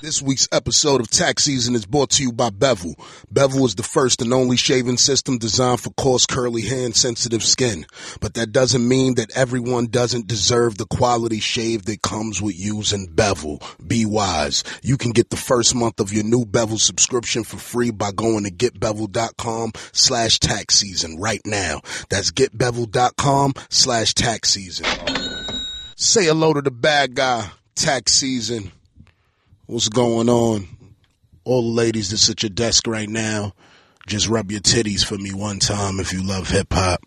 This week's episode of Tax Season is brought to you by Bevel. Bevel is the first and only shaving system designed for coarse, curly, hand sensitive skin. But that doesn't mean that everyone doesn't deserve the quality shave that comes with using Bevel. Be wise. You can get the first month of your new Bevel subscription for free by going to getbevel.com slash tax season right now. That's getbevel.com slash tax season. Say hello to the bad guy. Tax season. What's going on? All the ladies that's at your desk right now, just rub your titties for me one time if you love hip hop.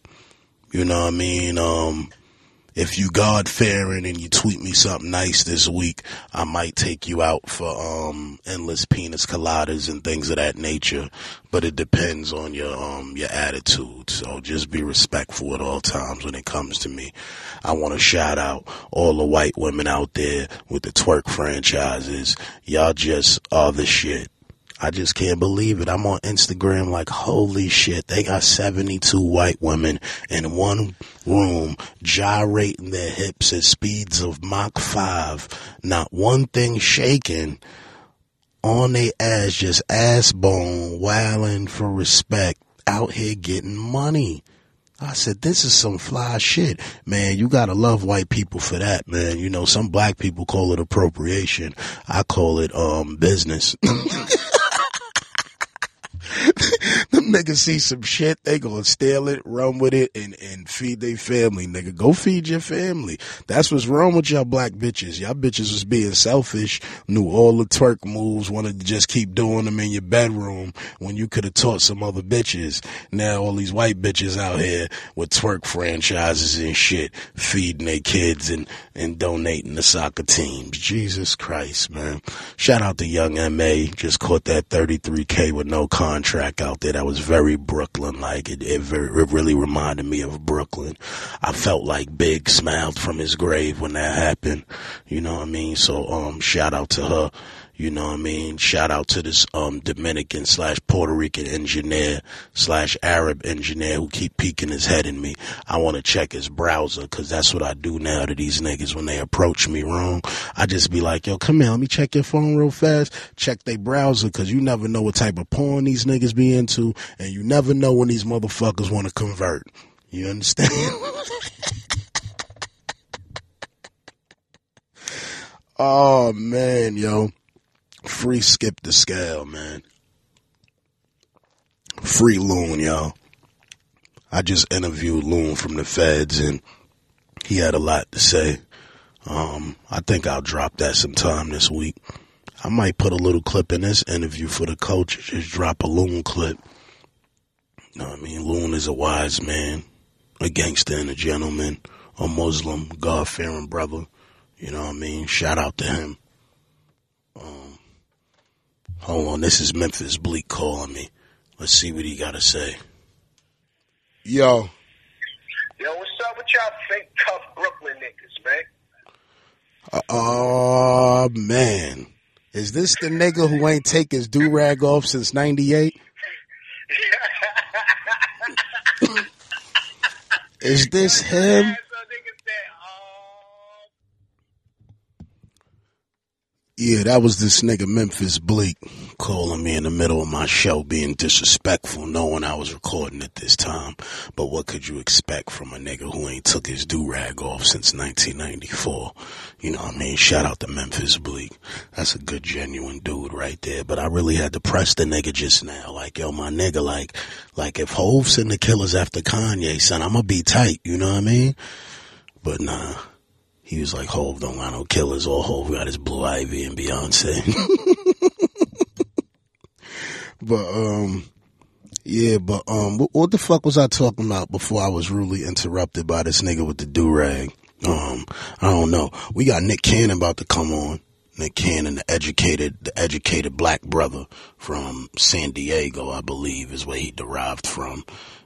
You know what I mean? Um, if you God fearing and you tweet me something nice this week, I might take you out for um endless penis coladas and things of that nature. But it depends on your um your attitude. So just be respectful at all times when it comes to me. I want to shout out all the white women out there with the twerk franchises. Y'all just are the shit. I just can't believe it. I'm on Instagram like, holy shit, they got 72 white women in one room gyrating their hips at speeds of Mach 5. Not one thing shaking on their ass, just ass bone, wailing for respect, out here getting money. I said, this is some fly shit. Man, you gotta love white people for that, man. You know, some black people call it appropriation. I call it, um, business. Niggas see some shit, they gonna steal it, run with it, and, and feed their family, nigga. Go feed your family. That's what's wrong with y'all black bitches. Y'all bitches was being selfish, knew all the twerk moves, wanted to just keep doing them in your bedroom when you could have taught some other bitches. Now all these white bitches out here with twerk franchises and shit, feeding their kids and, and donating to soccer teams. Jesus Christ, man. Shout out to Young M.A. Just caught that 33K with no contract out there. That was very Brooklyn like. It, it, it really reminded me of Brooklyn. I felt like Big smiled from his grave when that happened. You know what I mean? So, um, shout out to her. You know what I mean? Shout out to this um Dominican slash Puerto Rican engineer slash Arab engineer who keep peeking his head in me. I want to check his browser because that's what I do now to these niggas when they approach me wrong. I just be like, yo, come here, let me check your phone real fast. Check their browser because you never know what type of porn these niggas be into, and you never know when these motherfuckers want to convert. You understand? oh man, yo. Free skip the scale, man. Free Loon, y'all. I just interviewed Loon from the feds and he had a lot to say. Um, I think I'll drop that sometime this week. I might put a little clip in this interview for the coach. Just drop a Loon clip. You know what I mean? Loon is a wise man, a gangster and a gentleman, a Muslim, God fearing brother. You know what I mean? Shout out to him. Hold on, this is Memphis Bleek calling me. Let's see what he got to say. Yo. Yo, what's up with y'all fake tough Brooklyn niggas, man? Oh, man. Is this the nigga who ain't take his do rag off since 98? Is this him? Yeah, that was this nigga Memphis Bleek calling me in the middle of my show being disrespectful knowing I was recording at this time. But what could you expect from a nigga who ain't took his do-rag off since 1994? You know what I mean? Shout out to Memphis Bleek. That's a good genuine dude right there. But I really had to press the nigga just now. Like, yo, my nigga, like, like if Hov send the killers after Kanye, son, I'ma be tight. You know what I mean? But nah. He was like, Hov don't got no killers. All Hov got his Blue Ivy and Beyonce. but, um, yeah, but, um, what, what, the fuck was I talking about before I was rudely interrupted by this nigga with the do-rag? Um, I don't know. We got Nick Cannon about to come on. Nick Cannon, the educated, the educated black brother from San Diego, I believe is where he derived from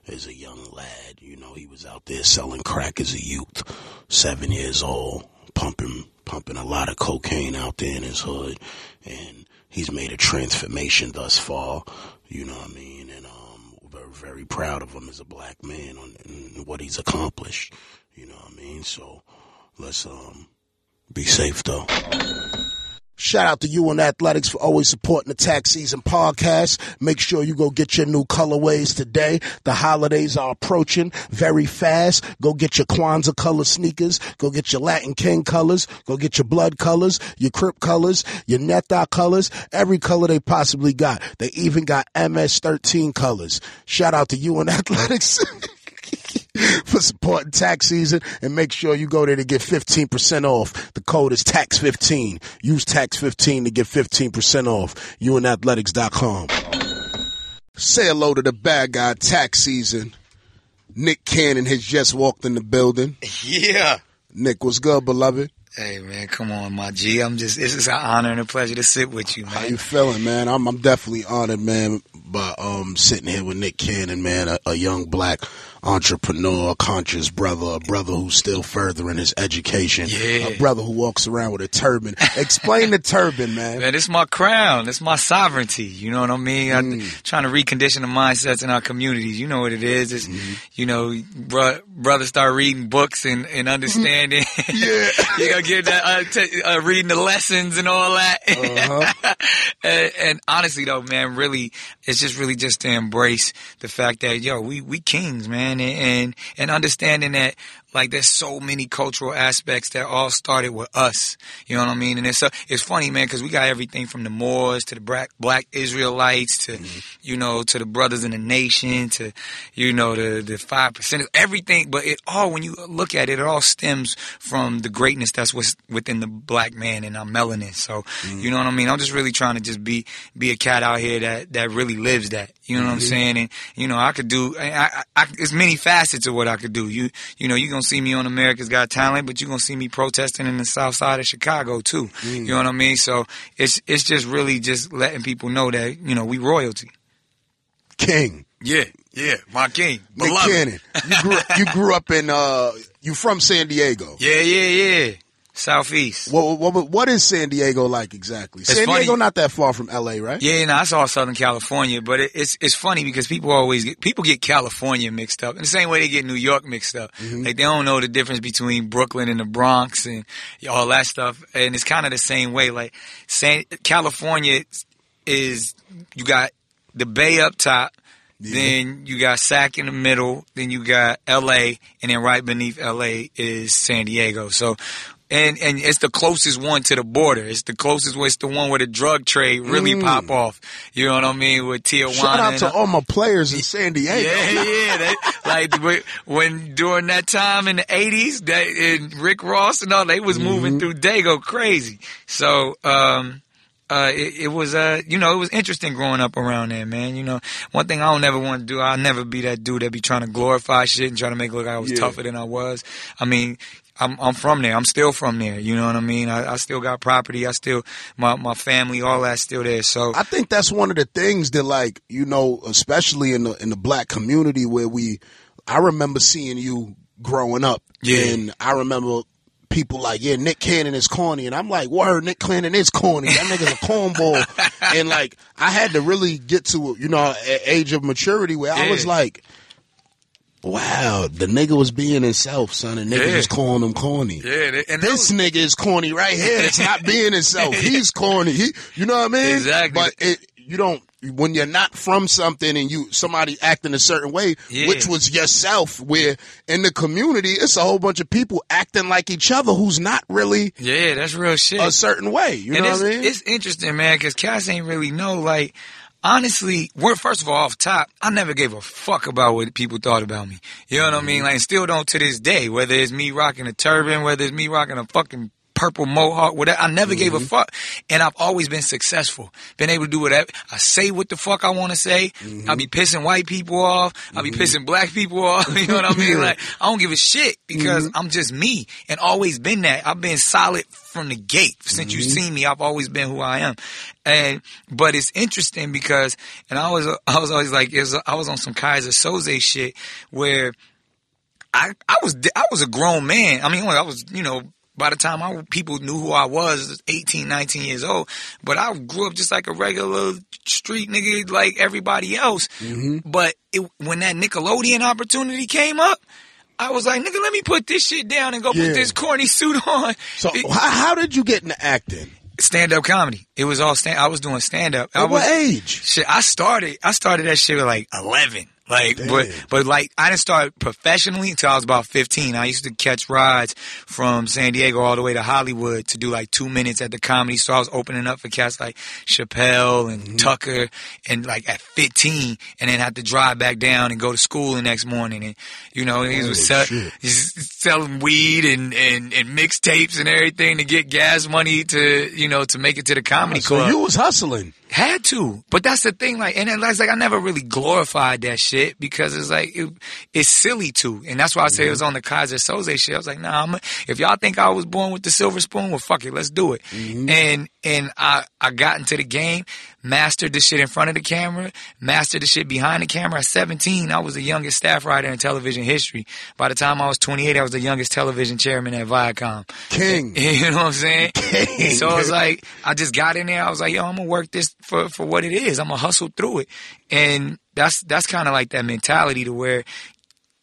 as a young lad. You know, he was out there selling crack as a youth, seven years old, pumping, pumping a lot of cocaine out there in his hood. And he's made a transformation thus far. You know what I mean? And, um, we're very proud of him as a black man and what he's accomplished. You know what I mean? So let's, um, be safe though. Shout out to UN Athletics for always supporting the tax season podcast. Make sure you go get your new colorways today. The holidays are approaching very fast. Go get your Kwanzaa color sneakers. Go get your Latin King colors. Go get your blood colors, your Crip colors, your Neta colors, every color they possibly got. They even got MS13 colors. Shout out to you and Athletics. for supporting tax season and make sure you go there to get 15% off. The code is tax15. Use tax15 to get 15% off. UNathletics.com. Say hello to the bad guy tax season. Nick Cannon has just walked in the building. Yeah. Nick, what's good, beloved? Hey man, come on, my G. I'm just this is an honor and a pleasure to sit with you, man. How you feeling, man? I'm I'm definitely honored, man, by um sitting here with Nick Cannon, man, a, a young black entrepreneur, a conscious brother, a brother who's still furthering his education, Yeah. a brother who walks around with a turban. Explain the turban, man. Man, it's my crown. It's my sovereignty. You know what I mean? I'm trying to recondition the mindsets in our communities. You know what it is. It's, you know, bro, brothers start reading books and, and understanding. Yeah. you gotta get that, uh, t- uh, reading the lessons and all that. Uh-huh. and, and honestly though, man, really, it's just really just to embrace the fact that, yo, we, we kings, man. And, and, and understanding that, like, there's so many cultural aspects that all started with us. You know what I mean? And it's, uh, it's funny, man, cause we got everything from the Moors to the black, black Israelites to, mm-hmm. you know, to the brothers in the nation to, you know, the, the five percent, everything. But it all, when you look at it, it all stems from the greatness that's what's within the black man and our melanin. So, mm-hmm. you know what I mean? I'm just really trying to just be, be a cat out here that, that really lives that. You know what I'm mm-hmm. saying? And, you know, I could do, I, I, I, it's many facets of what I could do. You, you know, you're going to see me on America's Got Talent, but you're going to see me protesting in the south side of Chicago too. You know what I mean? So it's, it's just really just letting people know that, you know, we royalty. King. Yeah, yeah, my king. Nick Cannon. You grew, you grew up in, uh, you from San Diego. Yeah, yeah, yeah. Southeast. What, what, what is San Diego like exactly? San funny. Diego not that far from LA, right? Yeah, no, I saw Southern California, but it, it's it's funny because people always get people get California mixed up in the same way they get New York mixed up. Mm-hmm. Like they don't know the difference between Brooklyn and the Bronx and all that stuff. And it's kind of the same way. Like San California is you got the Bay up top. Then you got Sac in the middle. Then you got L.A. and then right beneath L.A. is San Diego. So, and and it's the closest one to the border. It's the closest one. It's the one where the drug trade really pop off. You know what I mean? With Tijuana. Shout out and- to all my players in San Diego. yeah, yeah. They, like when- during that time in the eighties, that and Rick Ross and all, they was moving through Dago crazy. So, um, uh, it, it was, uh, you know, it was interesting growing up around there, man. You know, one thing I don't never want to do, I'll never be that dude that be trying to glorify shit and trying to make it look like I was Yeah. tougher than I was. I mean, I'm, I'm from there. I'm still from there. You know what I mean? I, I still got property. I still, my, my family, all that's still there. So, I think that's one of the things that, like, you know, especially in the in the black community where we, I remember seeing you growing up, Yeah. and I remember people like, yeah, Nick Cannon is corny, and I'm like, word, Nick Cannon is corny. That nigga's a cornball, and like, I had to really get to, you know, age of maturity where I was like. Wow, the nigga was being himself, son, and niggas Yeah. was calling him corny. yeah, they- and This nigga is corny right here. It's not being himself. He's corny. He, you know what I mean? Exactly. But it, you don't when you're not from something and you somebody acting a certain way, Yeah. which was yourself. Where in the community, it's a whole bunch of people acting like each other who's not really yeah, that's real shit. a certain way. You and know it's, what I mean? it's interesting, man, because Cass ain't really know. Like, honestly, we're first of all off top. I never gave a fuck about what people thought about me. You know what I mean? Like, still don't to this day. Whether it's me rocking a turban, whether it's me rocking a fucking purple mohawk, whatever. I never gave a mm-hmm. fuck, and I've always been successful. Been able to do whatever. I say what the fuck I want to say. Mm-hmm. I'll be pissing white people off. I'll be mm-hmm. pissing black people off. You know what I mean? Like, I don't give a shit because I'm just me, and always been that. I've been solid from the gate since you've seen me. I've always been who I am, and but it's interesting because, and I was I was always like, it was, I was on some Keyser Söze shit where. I, I was I was a grown man. I mean, I was you know by the time I people knew who I was, 18, 19 years old. But I grew up just like a regular street nigga, like everybody else. Mm-hmm. But it, when that Nickelodeon opportunity came up, I was like, nigga, let me put this shit down and go Yeah. put this corny suit on. so It- how, how did you get into acting? stand up comedy. It was all stand. I was doing stand up. I was what age? shit. I started. I started that shit at like eleven. Like, Damn. but but like I didn't start professionally until I was about fifteen. I used to catch rides from San Diego all the way to Hollywood to do like two minutes at the comedy So I was opening up for cats like Chappelle and Mm-hmm. Tucker, and like at fifteen, and then had to drive back down and go to school the next morning. And you know, he was sell, selling weed and and and mixtapes and everything to get gas money to you know to make it to the comedy So club. you was hustling. Had to, but that's the thing. Like, and it's like I never really glorified that shit because it's like it, it's silly too, and that's why I say it mm-hmm. was on the Keyser Söze shit. I was like, nah, I'm if y'all think I was born with the silver spoon, well, fuck it, let's do it. Mm-hmm. And and I I got into the game, mastered the shit in front of the camera, mastered the shit behind the camera. At 17, I was the youngest staff writer in television history. By the time I was 28, I was the youngest television chairman at Viacom. King. You know what I'm saying? King. so I was like I just got in there. I was like, yo, I'm gonna work this for for what it is. I'm gonna hustle through it, and that's that's kind of like that mentality to where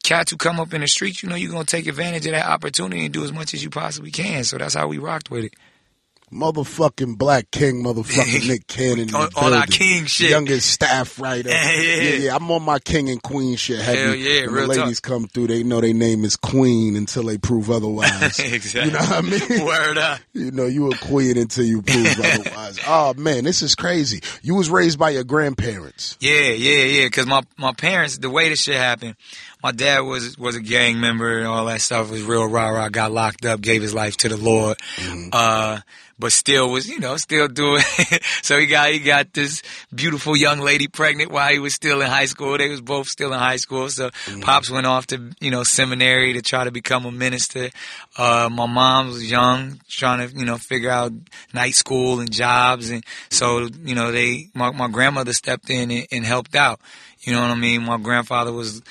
cats who come up in the streets, you know, you're gonna take advantage of that opportunity and do as much as you possibly can. So that's how we rocked with it. Motherfucking Black King, motherfucking Nick Cannon. On- on our king shit. Youngest staff writer. Yeah, yeah. yeah, yeah. I'm on my king and queen shit. Heavy. Hell yeah, when real the talk. ladies come through, they know their name is Queen until they prove otherwise. exactly. You know what I mean? Word up. You know, you a queen until you prove otherwise. Oh man, this is crazy. You was raised by your grandparents. Yeah, yeah, yeah. Because my my parents, the way this shit happened, my dad was was a gang member and all that stuff. Was real rah rah. Got locked up, gave his life to the Lord. Uh, but still was, you know, still doing. so he got he got this beautiful young lady pregnant while he was still in high school. They was both still in high school. So pops went off to you know seminary to try to become a minister. Uh, my mom was young, trying to you know figure out night school and jobs, and so you know they my my grandmother stepped in and, and helped out. You know what I mean? My grandfather was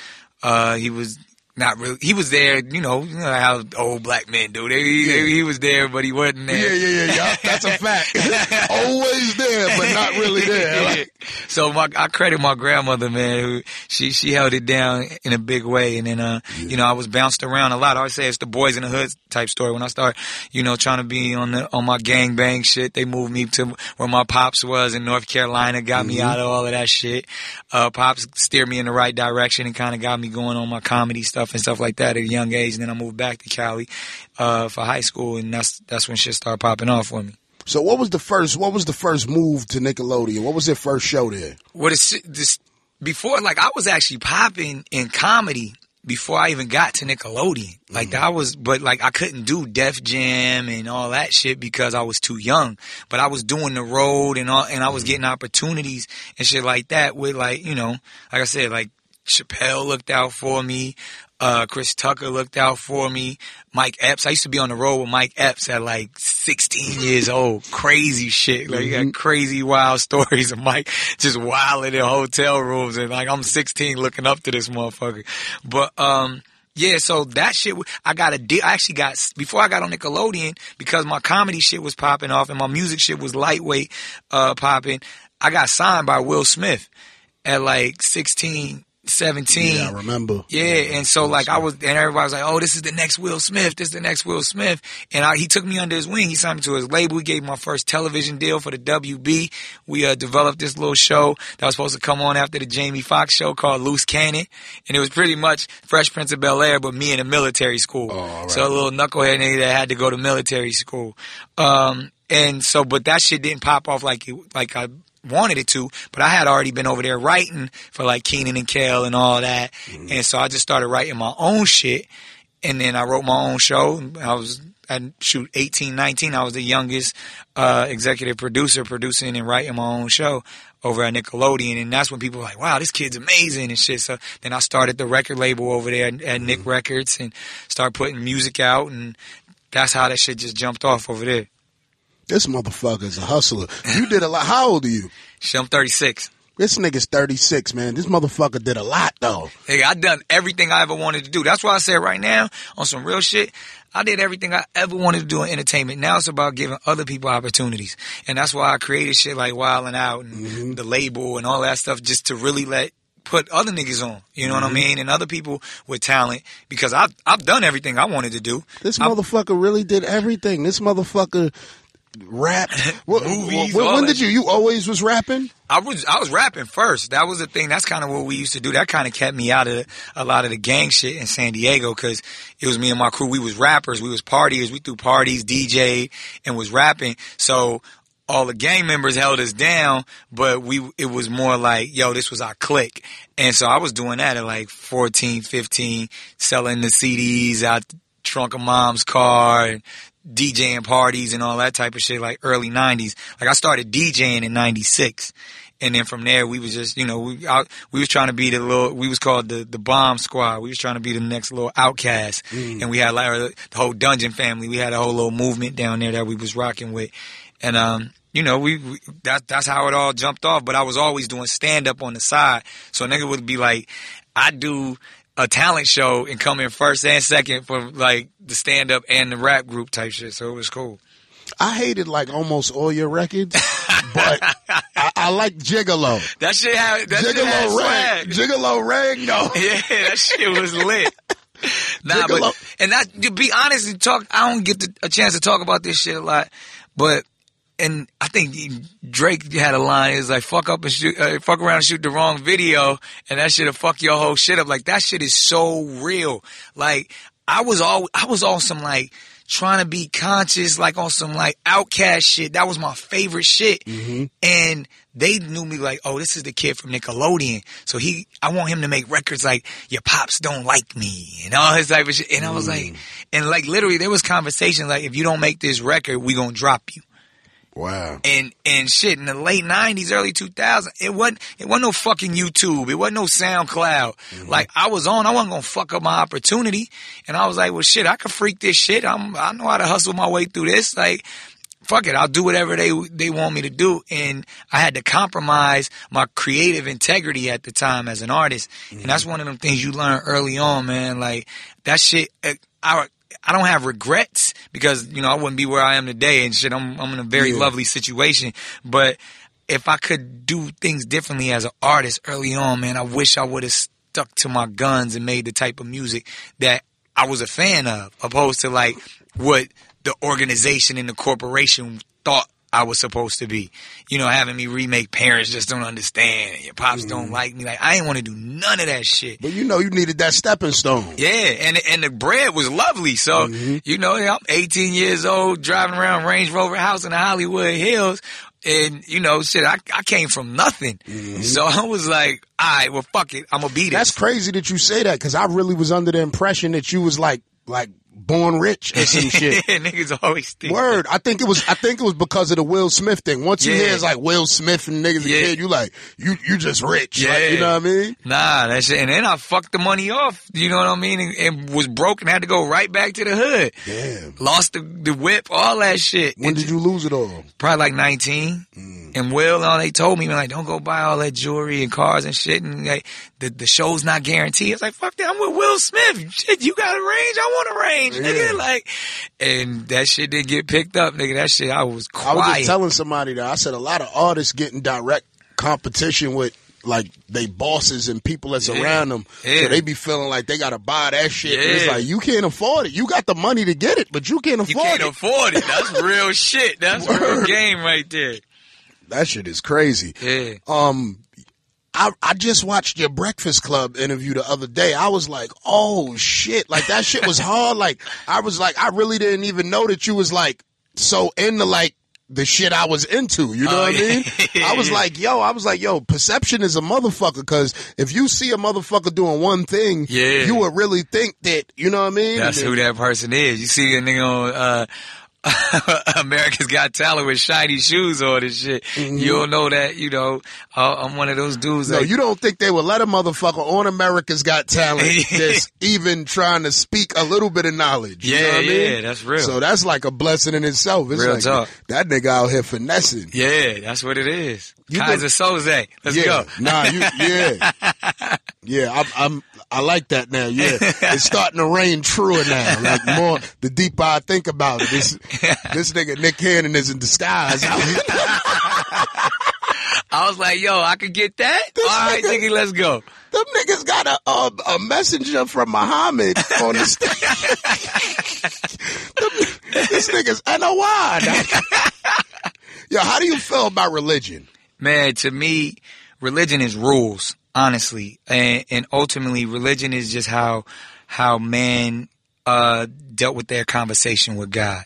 uh, he was not really. He was there, you know, you know how old black men do. They, he, he was there, but he wasn't there. Yeah, yeah, yeah, yeah. That's a fact. Always there, but not really there. Like, so my, I credit my grandmother, man. Who she she held it down in a big way, and then uh, you know, I was bounced around a lot. I always say it's the boys in the hood type story. When I start, you know, trying to be on the on my gang bang shit, they moved me to where my pops was in North Carolina, got me out of all of that shit. Uh, pops steered me in the right direction and kind of got me going on my comedy stuff and stuff like that at a young age. And then I moved back to Cali uh, for high school, and that's that's when shit started popping off for me. So what was the first? What was the first move to Nickelodeon? What was their first show there? what is this before like I was actually popping in comedy before I even got to Nickelodeon. Like mm-hmm. that was but like I couldn't do Def Jam and all that shit because I was too young. But I was doing the road and all and I was mm-hmm. getting opportunities and shit like that with like, you know, like I said, like Chappelle looked out for me. Uh, Chris Tucker looked out for me. Mike Epps. I used to be on the road with Mike Epps at like 16 years old. Crazy shit. Like, you got crazy wild stories of Mike just wilding in hotel rooms. And like, I'm 16 looking up to this motherfucker. But, um, yeah, so that shit, I got a deal. I actually got, before I got on Nickelodeon, because my comedy shit was popping off and my music shit was lightweight, uh, popping, I got signed by Will Smith at like 16, 17. Yeah, I remember. Yeah, and so like I was, and everybody was like, "Oh, this is the next Will Smith. This is the next Will Smith." And I, he took me under his wing. He signed me to his label. He gave me my first television deal for the WB. We uh, developed this little show that was supposed to come on after the Jamie Foxx show called Loose Cannon, and it was pretty much Fresh Prince of Bel Air, but me in a military school. all right. So a little knucklehead nigga that had to go to military school. Um, and so, but that shit didn't pop off like it, like I wanted it to, but I had already been over there writing for like Kenan and Kel and all that. And so I just started writing my own shit. And then I wrote my own show. I was, I shoot 18, 19. I was the youngest, uh, executive producer producing and writing my own show over at Nickelodeon. And that's when people were like, wow, this kid's amazing and shit. So then I started the record label over there at, at Nick Records and started putting music out. And that's how that shit just jumped off over there. This motherfucker's a hustler. You did a lot. How old are you? Shit, I'm 36. This nigga's 36, man. This motherfucker did a lot, though. Hey, I done everything I ever wanted to do. That's why I said right now, on some real shit, I did everything I ever wanted to do in entertainment. Now it's about giving other people opportunities. And that's why I created shit like Wild 'N Out and mm-hmm. the label and all that stuff just to really let put other niggas on. You know what I mm-hmm. mean? And other people with talent because I've I've done everything I wanted to do. This I- motherfucker really did everything. This motherfucker rap. What, Movies, when, when did you? You always was rapping. I was I was rapping first. That was the thing. That's kind of what we used to do. That kind of kept me out of a lot of the gang shit in San Diego because it was me and my crew. We was rappers. We was partiers. We threw parties, DJ, and was rapping. So all the gang members held us down, but we it was more like, yo, this was our clique. And so I was doing that at like 14, 15, selling the CDs out the trunk of mom's car and DJing parties and all that type of shit like early 90s. Like I started DJing in 96. And then from there, we was just, you know, we out, we was trying to be the little, we was called the, the bomb squad. We was trying to be the next little OutKast. And we had like the whole dungeon family. We had a whole little movement down there that we was rocking with. And, um, you know, we, we that, that's how it all jumped off. But I was always doing stand up on the side. So a nigga would be like, I do a talent show and come in first and second for like the stand up and the rap group type shit. So it was cool. I hated like almost all your records, but I, I like Gigolo. That shit had, that shit had Gigolo swag. Gigolo though. Yeah, that shit was lit. Nah, Gigolo. but and that to be honest and talk, I don't get the, a chance to talk about this shit a lot, but and I think Drake had a line. It's like fuck up and shoot, uh, fuck around and shoot the wrong video, and that shit'll fuck your whole shit up. Like that shit is so real. Like I was all I was on some like trying to be conscious, like on some like OutKast shit. That was my favorite shit, and they knew me like, oh, this is the kid from Nickelodeon. So he, I want him to make records like your pops don't like me and all his type of shit. And I was like, and like literally there was conversation like, if you don't make this record, we gonna drop you Wow. and and shit in the late nineties, early two thousand, it wasn't it wasn't no fucking YouTube. It wasn't no SoundCloud. Like I was on, I wasn't gonna fuck up my opportunity. And I was like, well shit, I can freak this shit. I'm I know how to hustle my way through this. Like fuck it, I'll do whatever they they want me to do. And I had to compromise my creative integrity at the time as an artist. And that's one of them things you learn early on, man. Like that shit uh, I I don't have regrets because, you know, I wouldn't be where I am today and shit. I'm I'm in a very Yeah. lovely situation. But if I could do things differently as an artist early on, man, I wish I would have stuck to my guns and made the type of music that I was a fan of, opposed to like what the organization and the corporation thought I was supposed to be. You know, having me remake Parents Just Don't Understand and Your Pops Don't mm-hmm. Like Me. Like, I ain't want to do none of that shit. But you know, you needed that stepping stone. Yeah, and and the bread was lovely. So mm-hmm. you know, I'm 18 years old, driving around Range Rover house in the Hollywood Hills, and you know, shit, I I came from nothing. Mm-hmm. So I was like, all right, well, fuck it, I'm gonna be this. That's crazy that you say that because I really was under the impression that you was like like born rich or some shit. yeah, niggas always think. Word. I think it was. I think it was because of the Will Smith thing. Once you Yeah. hear it's like Will Smith and niggas Yeah. a kid, you like you you just rich. Like, Yeah. you know what I mean? Nah, that shit. And then I fucked the money off. You know what I mean? And, and was broke and had to go right back to the hood. Damn. Lost the, the whip, all that shit. When did you lose it all? probably like 19. Mm. And Will and all they told me, like, don't go buy all that jewelry and cars and shit. And like, the, the show's not guaranteed. I was like, fuck that. I'm with Will Smith. Shit, you got a range. I want a range, Yeah. nigga. Like, and that shit didn't get picked up, nigga. That shit, I was I was just telling somebody that I said a lot of artists getting direct competition with like they bosses and people that's Yeah. around them. Yeah. So they be feeling like they gotta buy that shit. And it's like you can't afford it. You got the money to get it, but you can't afford it. you can't it. afford it. That's real shit. That's real game right there. That shit is crazy. Yeah. Um, I I just watched your Breakfast Club interview the other day. I was like, oh shit, like that shit was hard. Like I was like, I really didn't even know that you was like so into like the shit I was into. You know Oh, what I mean? I was like, yo, I was like, yo, perception is a motherfucker. Because if you see a motherfucker doing one thing, Yeah. you would really think that. You know what I mean? That's And who that person is. You see a nigga on uh, America's Got Talent with shiny shoes on and shit. You don't know that, you know, uh, I'm one of those dudes Mm-hmm. No, that you don't think they would let a motherfucker on America's Got Talent that's even trying to speak a little bit of knowledge. you Yeah, know what I mean? yeah, that's real. So that's like a blessing in itself. It's Real like talk. that nigga out here finessing. Yeah, that's what it is. You Keyser Söze. Let's yeah, go. nah, you, yeah, yeah. I'm, I'm, I like that now. Yeah, it's starting to rain truer now. Like more, the deeper I think about it, this, this nigga Nick Cannon is in disguise. I was like, yo, I could get that? This All right, nigga- nigga, let's go. Them niggas got a, a a messenger from Muhammad on the stage. this nigga's NOI. Yo, how do you feel about religion? Man, to me, religion is rules, honestly, and, and ultimately, religion is just how how man uh, dealt with their conversation with God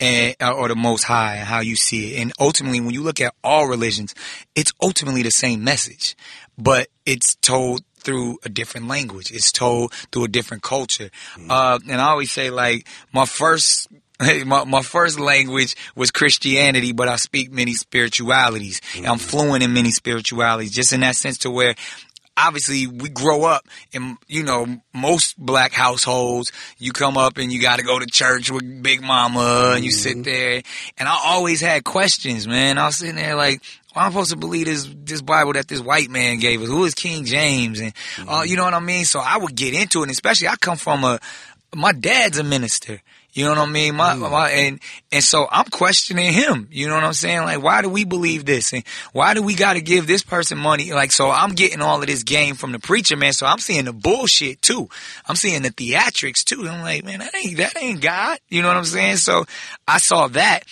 and uh, or the Most High and how you see it. And ultimately, when you look at all religions, it's ultimately the same message, but it's told through a different language. It's told through a different culture. Uh, and I always say, like, my first my, my first language was Christianity, but I speak many spiritualities. I'm mm-hmm. fluent in many spiritualities, just in that sense to where obviously we grow up in you know most black households you come up and you got to go to church with big mama and you sit mm-hmm. there and i always had questions man i was sitting there like well, I'm supposed to believe this this Bible that this white man gave us. Who is King James? And uh, mm-hmm. you know what I mean. So I would get into it, and especially I come from a my dad's a minister. You know what I mean? My, mm. my, and, and so I'm questioning him. You know what I'm saying? Like, why do we believe this? And why do we got to give this person money? Like, so I'm getting all of this game from the preacher, man. So I'm seeing the bullshit too. I'm seeing the theatrics too. I'm like, man, that ain't, that ain't God. You know what I'm saying? So I saw that.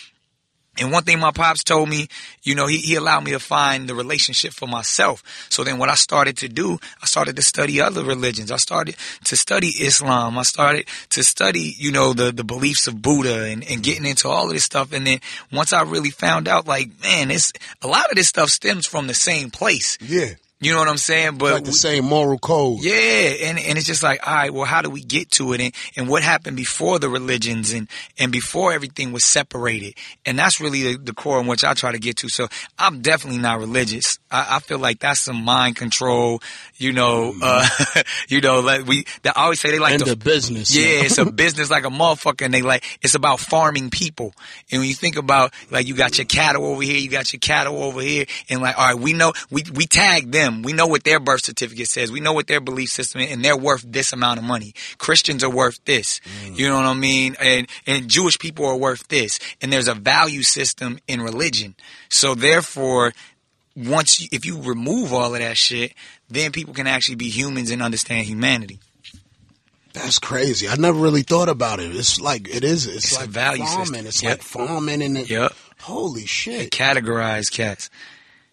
And one thing my pops told me, you know, he, he allowed me to find the relationship for myself. So then what I started to do, I started to study other religions. I started to study Islam. I started to study, you know, the, the beliefs of Buddha and, and getting into all of this stuff. And then once I really found out, like, man, it's a lot of this stuff stems from the same place. Yeah. You know what I'm saying? But Like the same moral code. yeah, and and it's just like, all right, well, how do we get to it, and and what happened before the religions, and and before everything was separated, and that's really the, the core in which I try to get to. So I'm definitely not religious. I, I feel like that's some mind control. You know, uh, you know, like we. They always say they like the business. yeah, it's a business like a motherfucker, and they like it's about farming people. And when you think about like you got your cattle over here, you got your cattle over here, and like all right, we know we we tag them. We know what their birth certificate says. We know what their belief system is, and they're worth this amount of money. Christians are worth this. You know what I mean? And and Jewish people are worth this. And there's a value system in religion. So therefore, once you, if you remove all of that shit, then people can actually be humans and understand humanity. That's crazy. I never really thought about it. It's like it is. It's, It's like value farming. system. It's Yep. like farming and it, Yep. holy shit. Categorize cats.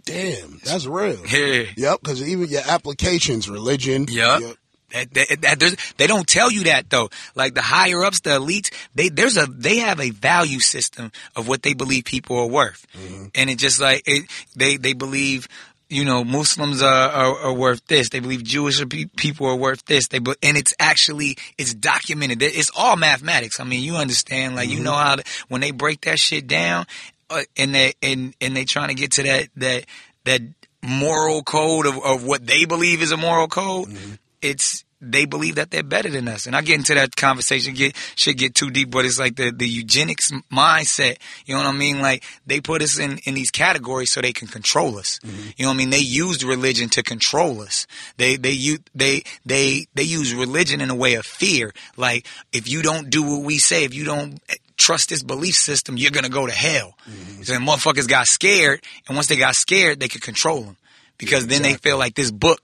Damn, that's real. Yeah. Yep, because even your applications, religion. Yep. yep. That, that, that, there's- they don't tell you that though. Like the higher ups, the elites, they there's a they have a value system of what they believe people are worth, mm-hmm. and it just like it, they they believe. You know, Muslims are, are, are worth this. They believe Jewish people are worth this. They, be- and it's actually, it's documented. It's all mathematics. I mean, you understand, like, you mm-hmm. know how, to, when they break that shit down, uh, and they, and, and they trying to get to that, that, that moral code of, of what they believe is a moral code, mm-hmm. It's they believe that they're better than us. And I get into that conversation, get should get too deep, but it's like the, the eugenics mindset. You know what I mean? Like they put us in, in these categories so they can control us. Mm-hmm. You know what I mean? They used religion to control us. They they u- they they they use religion in a way of fear. Like if you don't do what we say, if you don't eh, trust this belief system, you're gonna go to hell. Mm-hmm. So motherfuckers got scared, and once they got scared, they could control them because then they feel like this book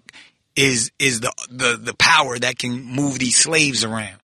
is is the, the the power that can move these slaves around.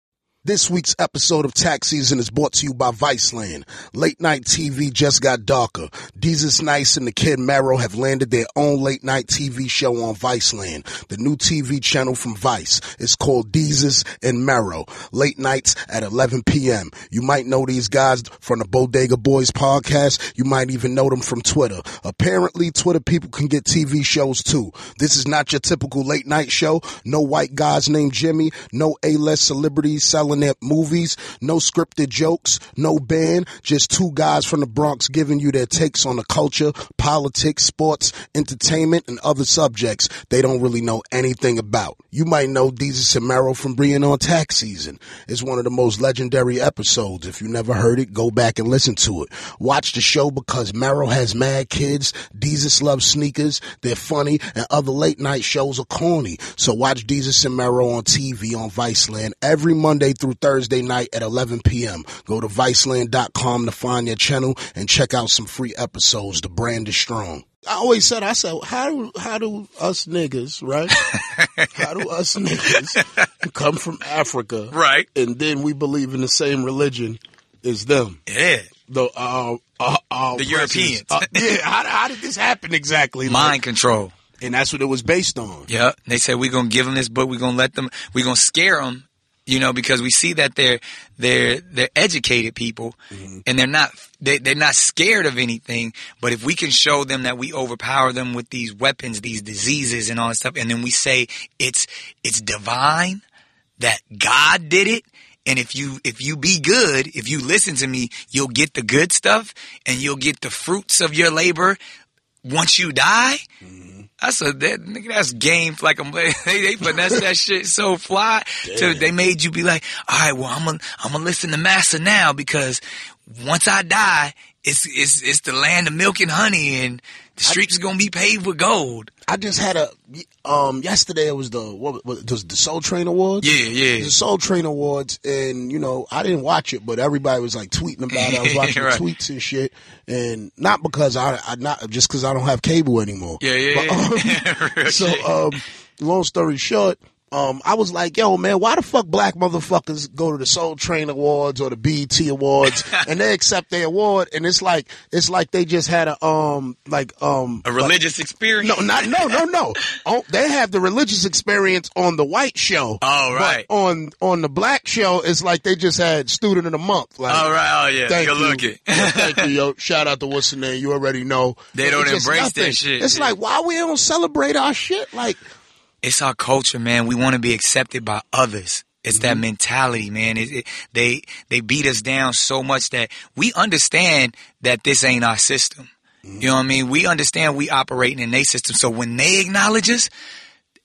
This week's episode of Tax Season is brought to you by Viceland. Late night TV just got darker. Desus Nice and the Kid Mero have landed their own late night TV show on Viceland, the new TV channel from Vice. It's called Desus and Mero. Late nights at 11 p.m. You might know these guys from the Bodega Boys podcast. You might even know them from Twitter. Apparently, Twitter people can get TV shows too. This is not your typical late night show. No white guys named Jimmy. No A-list celebrities selling their movies. No scripted jokes. No band. Just two guys from the Bronx giving you their takes on the culture, politics, sports, entertainment, and other subjects they don't really know anything about. You might know and Mero from being on tax season. It's one of the most legendary episodes. If you never heard it, go back and listen to it. Watch the show because Mero has mad kids. Desus loves sneakers. They're funny and other late night shows are corny. So watch Desus and Mero on TV on Viceland every Monday through Thursday night at 11 p.m. Go to Viceland.com to find your channel and check out some free episodes. The brand is strong. I always said, I said, how do, how do us niggas, right? how do us niggas come from Africa Right. and then we believe in the same religion as them. Yeah. The uh, uh, uh, The. Europeans. Uh, yeah. How, how did this happen exactly? Like, Mind control. and that's what it was based on. Yeah, they said we're gonna give them this book. We're gonna let them. We're gonna scare them. You know, because we see that they're they're they're educated people, mm-hmm. and they're not they they're not scared of anything. But if we can show them that we overpower them with these weapons, these diseases, and all that stuff, and then we say it's it's divine, that God did it. And if you if you be good, if you listen to me, you'll get the good stuff and you'll get the fruits of your labor once you die. Mm-hmm. That's said that nigga. That's game like a they they finesse that shit so fly. To they made you be like, all right, well I'm gonna I'm gonna listen to Massa now because once I die, it's it's it's the land of milk and honey, and the streets is gonna be paved with gold. I just had a um yesterday. It was the what, it was the Soul Train Awards. Yeah, yeah. the Soul Train Awards, and you know I didn't watch it, but everybody was like tweeting about it. I was watching Right. tweets and shit, and not because I, I not just because I don't have cable anymore. Yeah, yeah. But, um, yeah. So, um, long story short, um, I was like, yo, man, why the fuck black motherfuckers go to the Soul Train Awards or the BET Awards and they accept their award and it's like, it's like they just had a, um, like, um, a religious experience. no, not, no, no, no. Oh, they have the religious experience on the white show. Oh, right. But on, on the black show, it's like they just had student of the month. Like, All right. Oh yeah. Thank Good you. looking. Yeah, thank you, yo. Shout out to what's the name. You already know. They don't embrace that shit. It's like why we don't celebrate our shit? Like it's our culture, man. We want to be accepted by others. It's that mm-hmm. mentality, man. It, it, they they beat us down so much that we understand that this ain't our system. You know what I mean? We understand we operating in their system. So when they acknowledge us,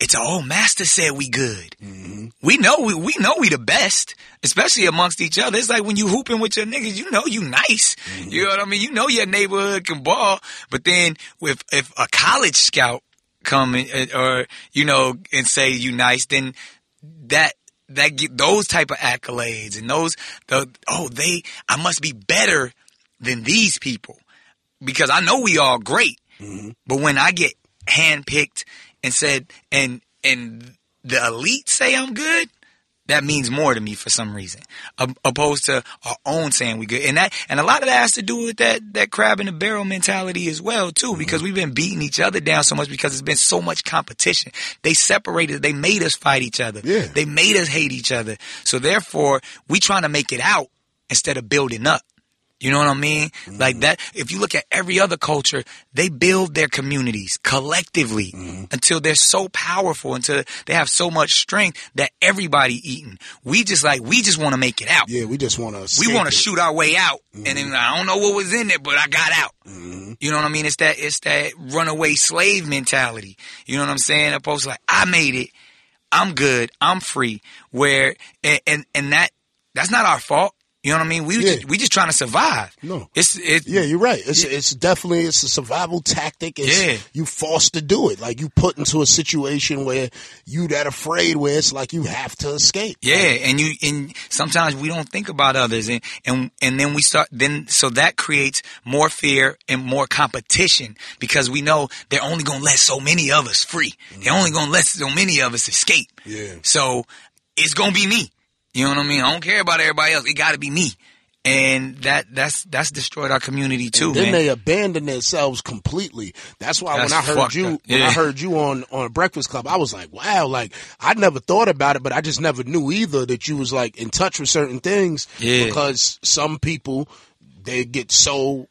it's a oh master said we good. Mm-hmm. We know we we know we the best, especially amongst each other. It's like when you hooping with your niggas, you know you nice. Mm-hmm. You know what I mean? You know your neighborhood can ball, but then with if a college scout come and, uh, or you know and say you nice, then that that get those type of accolades and those the oh they I must be better than these people because I know we all great. But when I get handpicked and said and and the elite say I'm good, that means more to me for some reason, opposed to our own saying we good. And that and a lot of that has to do with that that crab in the barrel mentality as well too, mm-hmm. because we've been beating each other down so much because there's been so much competition. They separated, they made us fight each other. Yeah. They made us hate each other. So therefore, we trying to make it out instead of building up. You know what I mean? Mm-hmm. Like that. If you look at every other culture, they build their communities collectively mm-hmm. until they're so powerful, until they have so much strength that everybody eating. We just like we just want to make it out. yeah, we just want to. We want to shoot our way out, and then mm-hmm. I don't know what was in it, but I got out. You know what I mean? It's that it's that runaway slave mentality. You know what I'm saying? Opposed to like I made it, I'm good, I'm free. Where and and, and that that's not our fault. You know what I mean? We Yeah. just, we just trying to survive. No. it's it. Yeah, you're right. It's it's definitely it's a survival tactic. It's, Yeah. you forced to do it. Like you put into a situation where you that afraid where it's like you have to escape. Yeah, and you and sometimes we don't think about others, and and and then we start then so that creates more fear and more competition because we know they're only gonna let so many of us free. They're only gonna let so many of us escape. Yeah. So it's gonna be me. You know what I mean? I don't care about everybody else. It got to be me, and that that's that's destroyed our community too, then man. they abandon themselves completely. That's why That's when I heard you, when I heard you on on Breakfast Club, I was like, wow, like I never thought about it, but I just never knew either that you was like in touch with certain things. Yeah. Because some people they get so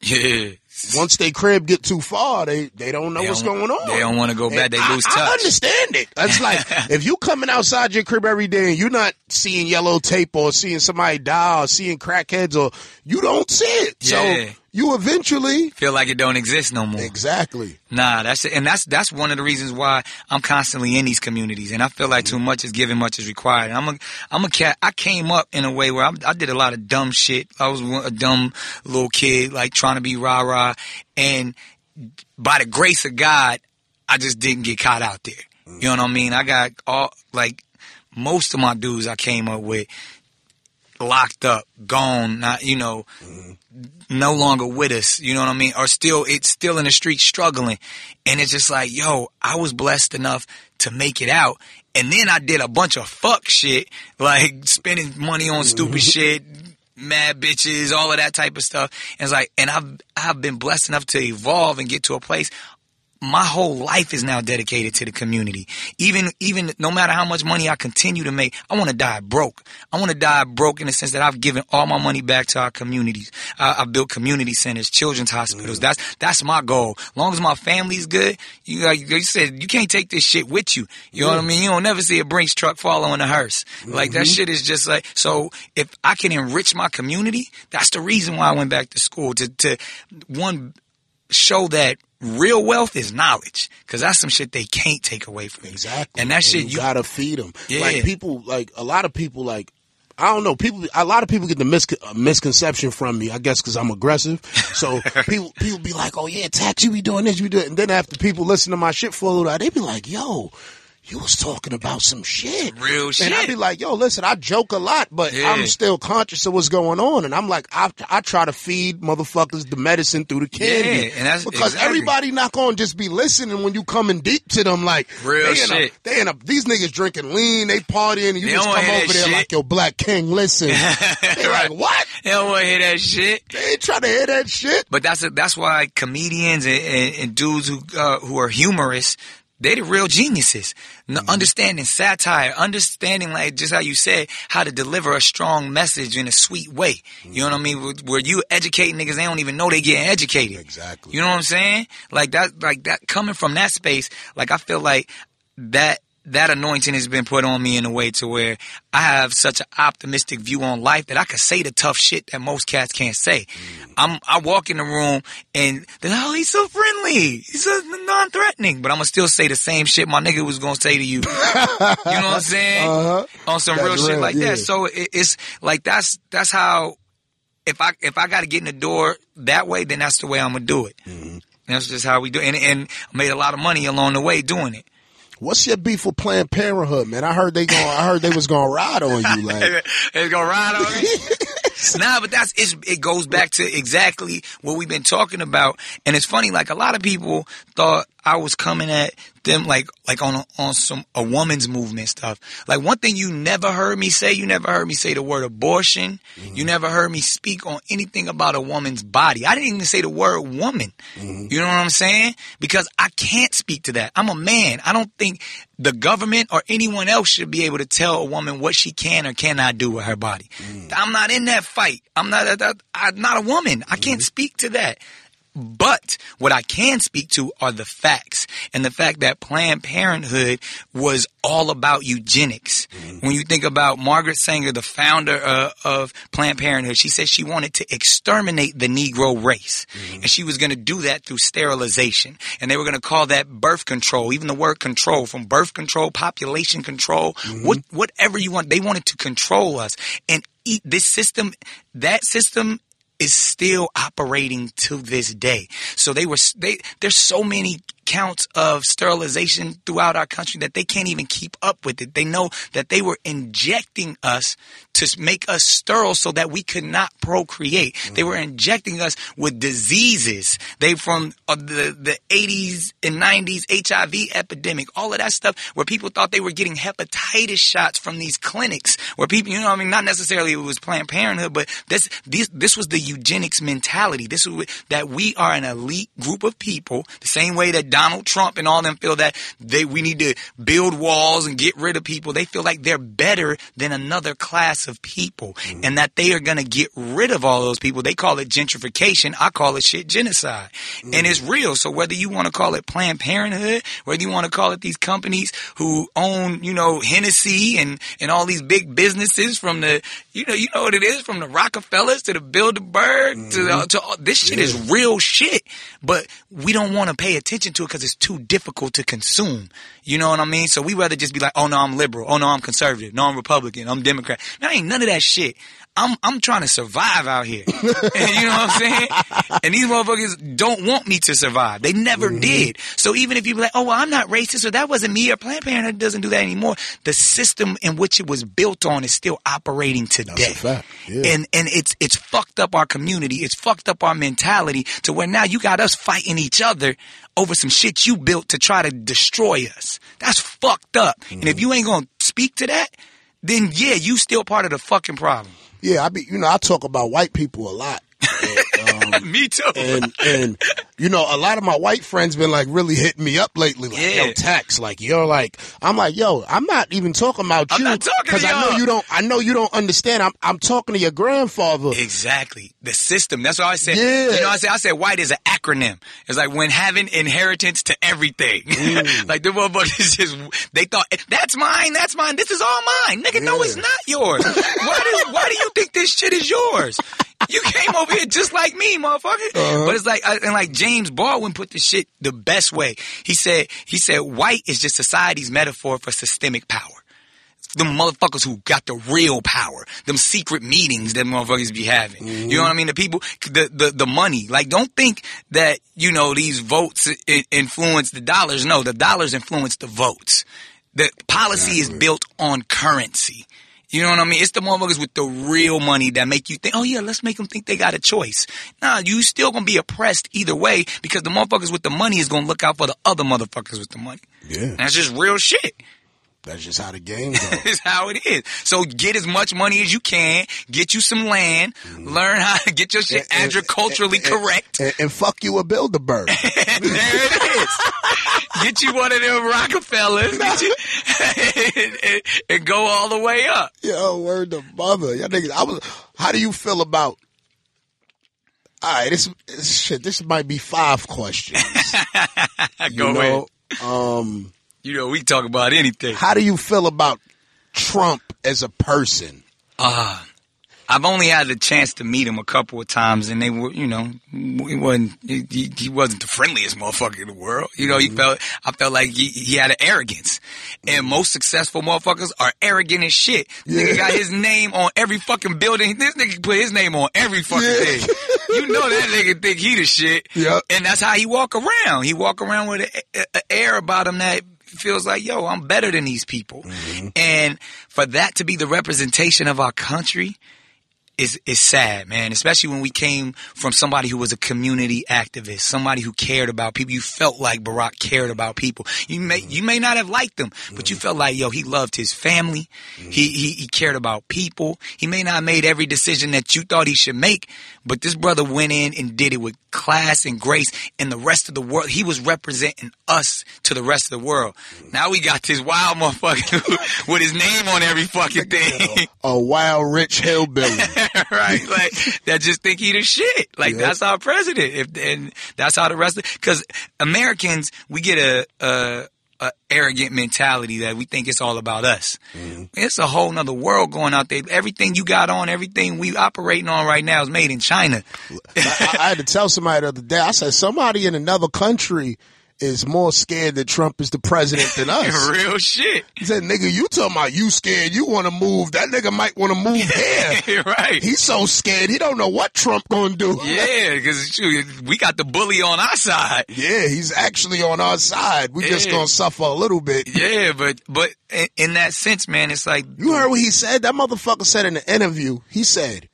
yeah, once they crib get too far, they they don't know They what's don't- going on. they don't wanna go back. And They I- lose I, touch. understand it. That's like if you coming outside your crib every day and you're not seeing yellow tape or seeing somebody die or seeing crackheads or you don't see it. Yeah. So you eventually feel like it don't exist no more. exactly. Nah, that's it. And that's that's one of the reasons why I'm constantly in these communities, and I feel like too much is given, much is required. And I'm a I'm a cat. I came up in a way where I, I did a lot of dumb shit. I was a dumb little kid, like trying to be rah rah, and by the grace of God, I just didn't get caught out there. You know what I mean? I got all like most of my dudes I came up with locked up, gone, not you know, mm-hmm. No longer with us, you know what I mean? Or still, it's still in the street struggling. And it's just like, yo, I was blessed enough to make it out. And then I did a bunch of fuck shit, like spending money on stupid mm-hmm. shit, mad bitches, all of that type of stuff. And it's like, and I've I've been blessed enough to evolve and get to a place my whole life is now dedicated to the community. Even, even no matter how much money I continue to make, I want to die broke. I want to die broke in the sense that I've given all my money back to our communities. Uh, I've built community centers, children's hospitals. That's, that's my goal. As long as my family's good, you, like you said, you can't take this shit with you. You know what I mean? You don't never see a Brinks truck following a hearse. Like that shit is just like, so if I can enrich my community, that's the reason why I went back to school to, to one, show that real wealth is knowledge because that's some shit they can't take away from you. Exactly. And that shit you, you, gotta feed them. Yeah. Like people, like a lot of people, like I don't know. People, a lot of people get the mis- uh, misconception from me. I guess because I'm aggressive. So people, people be like, "Oh yeah, tax, you be doing this, you be doing." And then after people listen to my shit for a little while, they be like, "Yo." You was talking about some shit. Real shit. And I'd be like, yo, listen, I joke a lot, but Yeah. I'm still conscious of what's going on. And I'm like, I, I try to feed motherfuckers the medicine through the candy. Yeah, and that's- because exactly. everybody not going to just be listening when you coming deep to them. Like, Real they a- shit. they in a, these niggas drinking lean, they partying, and you They just come over there shit. like your black king. Listen, they like what? they don't want to hear that shit. They ain't trying to hear that shit. But that's that's why comedians and, and, and dudes who uh, who are humorous, they the real geniuses. N- mm-hmm. Understanding satire, understanding like just how you said how to deliver a strong message in a sweet way. You know what I mm-hmm. mean? Where, where you educate niggas, they don't even know they getting educated. Exactly. You know what I'm saying? Like that, like that coming from that space. Like I feel like that that anointing has been put on me in a way to where I have such an optimistic view on life that I can say the tough shit that most cats can't say. I'm I walk in the room and they're like, oh, he's so friendly, he's so non-threatening, but I'm gonna still say the same shit my nigga was gonna say to you. you know what I'm saying? Uh-huh. On some That's real shit real, like yeah. that. So it, it's like that's that's how if I if I got to get in the door that way, then that's the way I'm gonna do it. Mm-hmm. That's just how we do, it. and and I made a lot of money along the way doing it. What's your beef with Planned Parenthood, man? I heard they going I heard they was gonna ride on you. Like, it's gonna ride on me. nah, but that's it's, it goes back to exactly what we've been talking about, and it's funny. Like a lot of people thought I was coming at them like like on a, on some a woman's movement stuff. Like one thing you never heard me say, you never heard me say the word abortion. You mm-hmm. never heard me speak on anything about a woman's body. I didn't even say the word woman. Mm-hmm. You know what I'm saying? Because I can't speak to that. I'm a man. I don't think the government or anyone else should be able to tell a woman what she can or cannot do with her body. Mm. I'm not in that fight. I'm not. that- I'm not a woman. I can't mm-hmm. speak to that. But what I can speak to are the facts and the fact that Planned Parenthood was all about eugenics. Mm-hmm. When you think about Margaret Sanger, the founder uh, of Planned Parenthood, she said she wanted to exterminate the Negro race. Mm-hmm. And she was going to do that through sterilization. And they were going to call that birth control, even the word control, from birth control, population control, mm-hmm. what, whatever you want. They wanted to control us. And eat this system, that system is still operating to this day. So they were they there's so many counts of sterilization throughout our country that they can't even keep up with it. They know that they were injecting us to make us sterile so that we could not procreate. They were injecting us with diseases. They from uh, the the 80s and 90s HIV epidemic, all of that stuff where people thought they were getting hepatitis shots from these clinics where people, you know, I mean, not necessarily it was Planned Parenthood, but this this this was the eugenics mentality. This was that we are an elite group of people, the same way that Donald Trump and all them feel that they we need to build walls and get rid of people. They feel like they're better than another class of people, mm-hmm. and that they are going to get rid of all those people. They call it gentrification. I call it shit genocide, and mm-hmm. it's real. So whether you want to call it Planned Parenthood, whether you want to call it these companies who own, you know, Hennessy and and all these big businesses from the, you know, you know what it is from the Rockefellers to the Bilderberg to the, mm-hmm. to all, this shit is real shit, but we don't want to pay attention to it because it's too difficult to consume. You know what I mean? So we rather just be like, oh no, I'm liberal. Oh no, I'm conservative. No, I'm Republican. I'm Democrat. Ain't none of that shit. I'm I'm trying to survive out here. And you know what I'm saying? And these motherfuckers don't want me to survive. They never mm-hmm. did. So even if you be like, oh well, I'm not racist or that wasn't me or Planned Parenthood doesn't do that anymore, the system in which it was built on is still operating today. a fact. Yeah. And and it's it's fucked up our community. It's fucked up our mentality to where now you got us fighting each other over some shit you built to try to destroy us. That's fucked up. And if mm-hmm. you ain't gonna speak to that, then yeah, you still part of the fucking problem. Yeah, I be you know I talk about white people a lot. Me too. and and you know a lot of my white friends been like really hitting me up lately like Yeah. yo text like you're like I'm like yo I'm not even talking about I'm you not talking to I know y'all. don't I know you don't understand I'm I'm talking to your grandfather Exactly. The system. That's why I said, Yeah. you know, I said, I said white is an acronym. It's like when having inheritance to everything. Mm. like the motherfuckers just, they thought, that's mine, that's mine, this is all mine. Nigga, no, it's not yours. why do, why do you think this shit is yours? You came over here just like me, motherfucker. Uh-huh. But it's like, uh, and like James Baldwin put the shit the best way. He said, he said, white is just society's metaphor for systemic power them motherfuckers who got the real power, them secret meetings that motherfuckers be having. Mm-hmm. You know what I mean? The people, the, the, the money. Like, don't think that, you know, these votes i- influence the dollars. No, the dollars influence the votes. The policy is built on currency. You know what I mean? It's the motherfuckers with the real money that make you think, oh yeah, let's make them think they got a choice. Nah, you still gonna be oppressed either way because the motherfuckers with the money is gonna look out for the other motherfuckers with the money. yeah That's just real shit. that's just how the game goes is how it is. So get as much money as you can, get you some land, mm-hmm. learn how to get your shit And- and- agriculturally and- correct. and, fuck you a Bilderberg there it. Get you one of them Rockefellers you, and, and- and go all the way up. yo word to mother y'all niggas I was how do you feel about all right this, this shit this might be five questions go know ahead. um You know, we talk about anything. how do you feel about Trump as a person Uh, I've only had the chance to meet him a couple of times, and they were, you know, he wasn't he, he- wasn't the friendliest motherfucker in the world. You know, he mm-hmm. felt I felt like he, he had an arrogance, and most successful motherfuckers are arrogant as shit. Nigga got his name on every fucking building. This nigga put his name on every fucking Yeah. thing. You know that nigga think he the shit, Yep. and that's how he walk around. He walk around with an air about him that feels like, yo, I'm better than these people. Mm-hmm. And for that to be the representation of our country is is sad, man. Especially when we came from somebody who was a community activist, somebody who cared about people. You felt like Barack cared about people. You may mm-hmm. you may not have liked him, but you mm-hmm. felt like yo, he loved his family. He, mm-hmm. he he cared about people. He may not have made every decision that you thought he should make, but this brother went in and did it with class and grace. And the rest of the world, he was representing us to the rest of the world. Now we got this wild motherfucker with his name on every fucking thing. a wild rich hillbilly right? Like that just think he the shit. Like Yep. that's our president. If and that's how the rest of because Americans we get a, a a arrogant mentality that we think it's all about us. Mm-hmm. It's a whole nother world going out there. Everything you got on, everything we operating on right now is made in China. I, I had to tell somebody the other day. I said somebody in another country is more scared that Trump is the president than us. Real shit. He said, "Nigga, you talking about you scared? You want to move? That nigga might want to move here. right. He's so scared. He don't know what Trump gonna do. yeah, because we got the bully on our side. Yeah, he's actually on our side. We just gonna suffer a little bit. Yeah, but but in, in that sense, man, it's like You heard what he said? That motherfucker said in the interview. He said,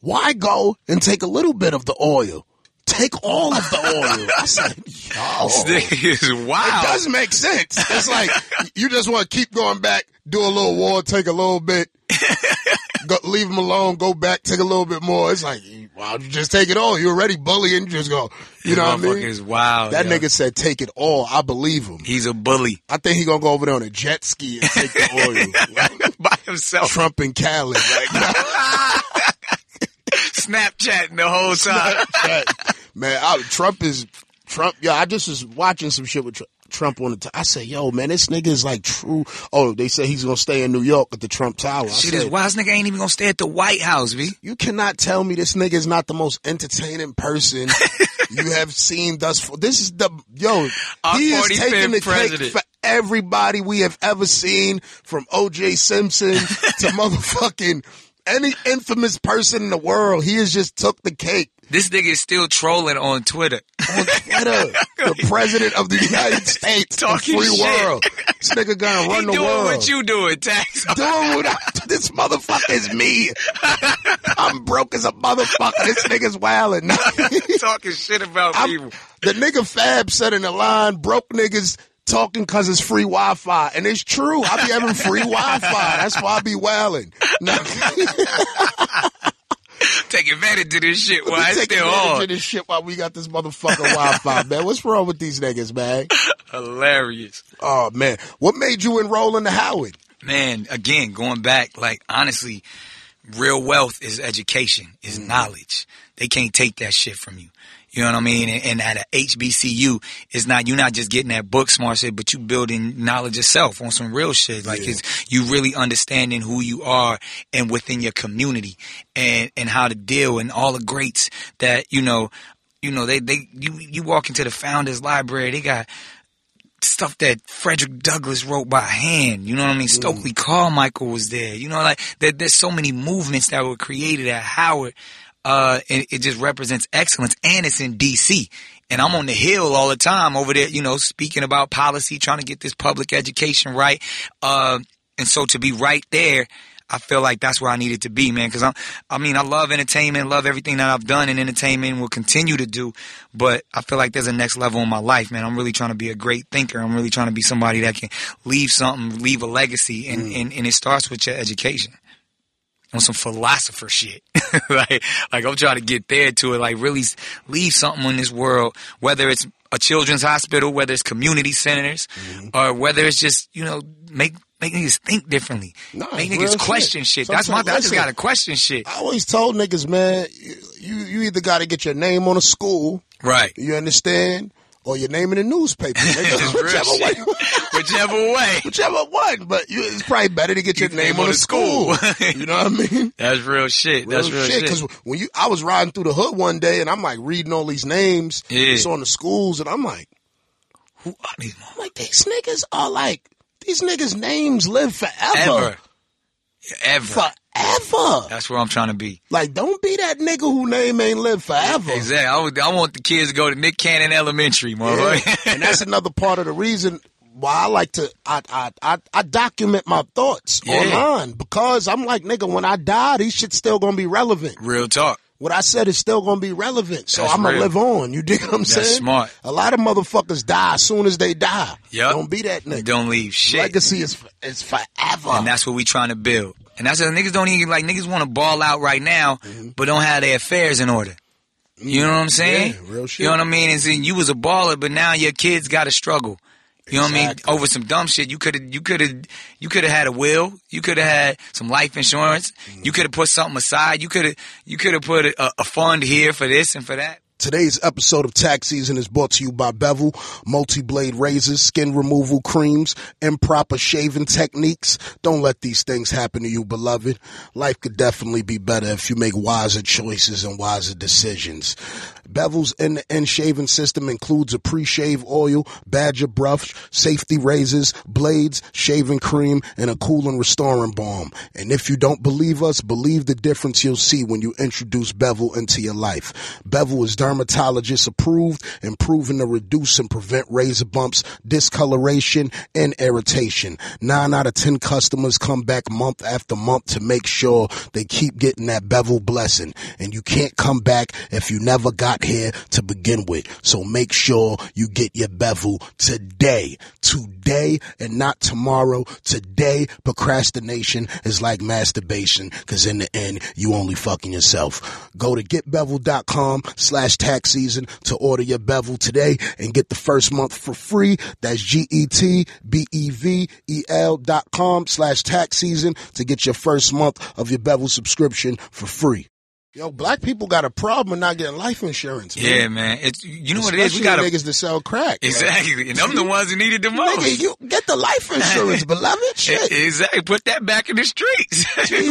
"Why go and take a little bit of the oil? Take all of the oil." I said, "Yo." this is It wild. does make sense. It's like you just want to keep going back, do a little war, take a little bit, go, leave them alone, go back, take a little bit more. It's like, why don't you just take it all? You're already bullying, just go. You know what I mean? is wild. That yo. nigga said take it all. I believe him. He's a bully I think he gonna go over there on a jet ski and take the oil. by himself. Trump and Cali now. Snapchatting the whole time. man, I, Trump is Trump. Yeah, I just was watching some shit with Tr- Trump on the. T- I said, "Yo, man, this nigga is like true." Oh, they say he's gonna stay in New York at the Trump Tower. I Shit said, is wild. This nigga ain't even gonna stay at the White House, B. You cannot tell me this nigga is not the most entertaining person you have seen thus far. This is the yo. Our he is taking the cake for everybody we have ever seen, from O.J. Simpson to motherfucking any infamous person in the world. He has just took the cake This nigga is still trolling on Twitter. on Twitter. the president of the United States, Talking free shit. world. This nigga gonna run he the doing world. what you doing, Tax. doing what I, this motherfucker is me. I'm broke as a motherfucker. This nigga's wildin'. Talking shit about I'm- people. the nigga Fab said in the line, broke niggas talking because it's free Wi-Fi, and it's true. I be having free Wi-Fi. That's why I be wailing. Take advantage of this shit while it's Take still advantage on. of this shit while we got this motherfucking Wi-Fi, man. What's wrong with these niggas, man? Hilarious. Oh man, what made you enroll in the Howard? Man, again, going back, like honestly, real wealth is education, is mm. knowledge. They can't take that shit from you. You know what I mean? And, and at a HBCU, it's not you're not just getting that book smart shit, but you building knowledge yourself on some real shit. Like Yeah. it's you really understanding who you are and within your community and and how to deal and all the greats that you know. You know they they you you walk into the founders library, they got stuff that Frederick Douglass wrote by hand. You know what I mean? Mm-hmm. Stokely Carmichael was there. You know, like there, there's so many movements that were created at Howard. Uh, and it just represents excellence, and it's in D.C. And I'm on the hill all the time over there, you know, speaking about policy, trying to get this public education right. Uh, and so to be right there, I feel like that's where I needed to be, man. Because I'm, I mean, I love entertainment, love everything that I've done in entertainment, will continue to do. But I feel like there's a next level in my life, man. I'm really trying to be a great thinker. I'm really trying to be somebody that can leave something, leave a legacy, and and, and it starts with your education. On some philosopher shit, like like I'm trying to get there to it, like really leave something in this world, whether it's a children's hospital, whether it's community centers, mm-hmm. or whether it's just you know make make niggas think differently, Nah, make niggas question shit. shit. That's my. Sometimes- I just gotta question shit. I always told niggas, man, you you either got to get your name on a school, Right. you understand, or your name in the newspaper. whichever way, Whichever way. whichever one. But you, it's probably better to get your Get name on a school. you know what I mean? That's real shit. That's real shit. Because when you, I was riding through the hood one day, and I'm like reading all these names. Yeah. It's on the schools, and I'm like, Who are these I'm like these niggas are like these niggas' names live forever, Ever. Ever. Forever. That's where I'm trying to be. Like, don't be that nigga who name ain't live forever. Exactly. I, would, I want the kids to go to Nick Cannon Elementary, Yeah. and that's another part of the reason why I like to I I I, I document my thoughts Yeah. online because I'm like nigga when I die these shit's still gonna be relevant. Real talk. What I said is still gonna be relevant, so That's I'm gonna live on. You dig what I'm That's saying? smart. A lot of motherfuckers die as soon as they die. Yup. Don't be that nigga. Don't leave shit. Legacy is is forever. And that's what we trying to build. And that's what niggas don't even like. Niggas want to ball out right now, but don't have their affairs in order. You know what I'm saying? Mm-hmm. Yeah, real shit. You know what I mean? And you was a baller, but now your kids got to struggle. You know what I mean? Over some dumb shit. You could have, you could have, you could have had a will. You could have had some life insurance. Mm-hmm. You could have put something aside. You could have, you could have put a, a fund here for this and for that. Today's episode of Tax Season is brought to you by Bevel, multi-blade razors, skin removal creams, improper shaving techniques. Don't let these things happen to you, beloved. Life could definitely be better if you make wiser choices and wiser decisions. Bevel's end-to-end shaving system includes a pre-shave oil, badger brush, safety razors, blades, shaving cream, and a cool and restoring balm. And if you don't believe us, believe the difference you'll see when you introduce Bevel into your life. Bevel is dermatologist approved proven to reduce and prevent razor bumps, discoloration, and irritation. Nine out of ten customers come back month after month to make sure they keep getting that Bevel blessing. And you can't come back if you never got here to begin with. So make sure you get your Bevel today. Today and not tomorrow. Today, procrastination is like masturbation because in the end, you only fucking yourself. Go to getbevel.com slash tax season to order your Bevel today and get the first month for free. That's G-E-T-B-E-V-E-L dot com slash tax season to get your first month of your Bevel subscription for free. Yo, black people got a problem not getting life insurance. Man. Yeah, man. It's you know what it is. We got niggas that sell crack. Exactly, and I'm the ones who needed the most. Nigga, you get the life insurance, beloved. Shit. Exactly. Put that back in the streets.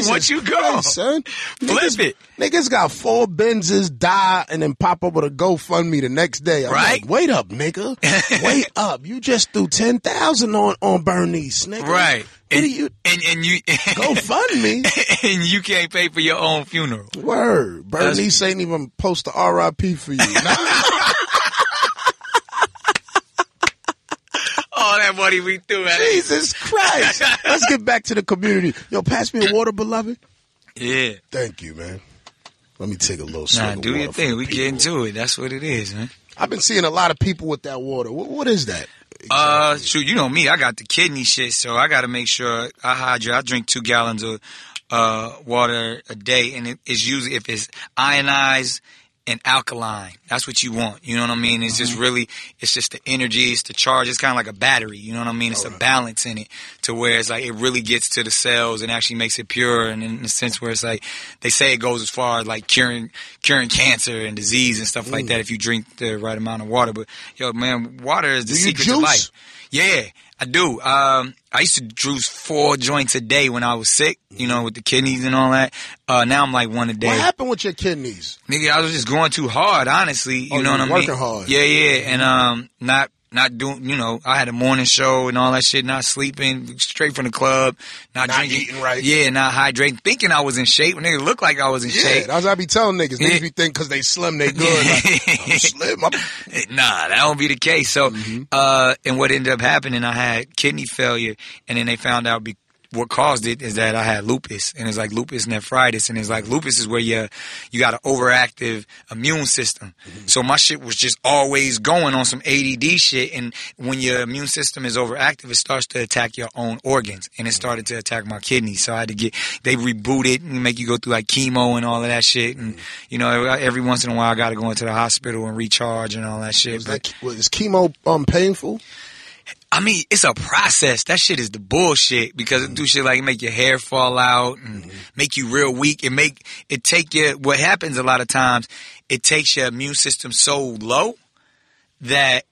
Once you go, Christ, son. Flip niggas, it. Niggas got four Benzes, die, and then pop up with a GoFundMe the next day. I'm Right. like, wait up, nigga. wait up. You just threw 10000 on, on Bernice, nigga. right? What And, do you, and and you GoFundMe? and you can't pay for your own funeral. Word. Bernice ain't even post the RIP for you. All that money we threw at it. Jesus Christ. Let's get back to the community. Yo, pass me a water, beloved. Yeah. Thank you, man. Let me take a little swig Nah, do your thing. We people. get into it. That's what it is, man. I've been seeing a lot of people with that water. What, what is that? Uh, shoot, you know me. I got the kidney shit, so I got to make sure I hydrate. I drink two gallons of uh, water a day, and it, it's usually if it's ionized and alkaline. That's what you want. You know what I mean? It's just mm-hmm. really, it's just the energy, it's the charge. It's kind of like a battery. You know what I mean? It's oh, a balance in it to where it's like it really gets to the cells and actually makes it pure. And in the sense where it's like they say it goes as far as like curing curing cancer and disease and stuff like mm. that if you drink the right amount of water. But yo, man, water is the Do secret to life. Yeah, I do. Um, I used to juice four joints a day when I was sick, you know, with the kidneys and all that. Uh, now I'm like one a day. What happened with your kidneys? Nigga, I was just going too hard, honestly. You Oh, know you what I mean? working hard. Yeah, yeah, and um, not not doing. You know, I had a morning show and all that shit. Not sleeping, straight from the club. Not, Not drinking. eating right. Yeah, not hydrating. Thinking I was in shape. Nigga, looked like I was in Yeah, shape. that's what I be telling niggas. Niggas Yeah. be think because they slim, they good. Like, I'm slim. I'm Nah, that won't be the case. So, Mm-hmm. uh, and what ended up happening, I had kidney failure, and then they found out be- what caused it is that I had lupus, and it's like lupus nephritis, and it's like lupus is where you you got an overactive immune system. Mm-hmm. So my shit was just always going on some ADD shit, and when your immune system is overactive, it starts to attack your own organs, and it started to attack my kidneys. So I had to get they reboot it and make you go through like chemo and all of that shit, and you know every once in a while I got to go into the hospital and recharge and all that shit. Was But that, is chemo um painful? I mean, it's a process. That shit is the bullshit because it do shit like make your hair fall out and mm-hmm. make you real weak. It make it take your What happens a lot of times, it takes your immune system so low that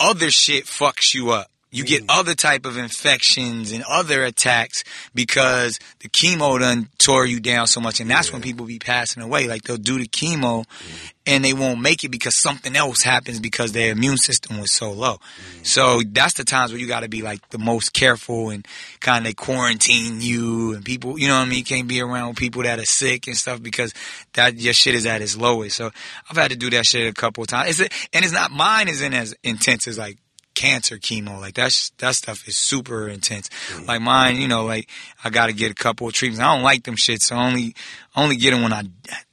other shit fucks you up. You get mm. other type of infections and other attacks because the chemo done tore you down so much, and that's when people be passing away. Like they'll do the chemo, mm. and they won't make it because something else happens because their immune system was so low. Mm. So that's the times where you got to be like the most careful and kind of quarantine you and people. You know what I mean? You can't be around people that are sick and stuff because that your shit is at its lowest. So I've had to do that shit a couple of times. It's and it's not mine isn't as intense as like cancer chemo. Like that's that stuff is super intense. Mm-hmm. Like mine, you know, like I got to get a couple of treatments. I don't like them shit, so I only only get them when I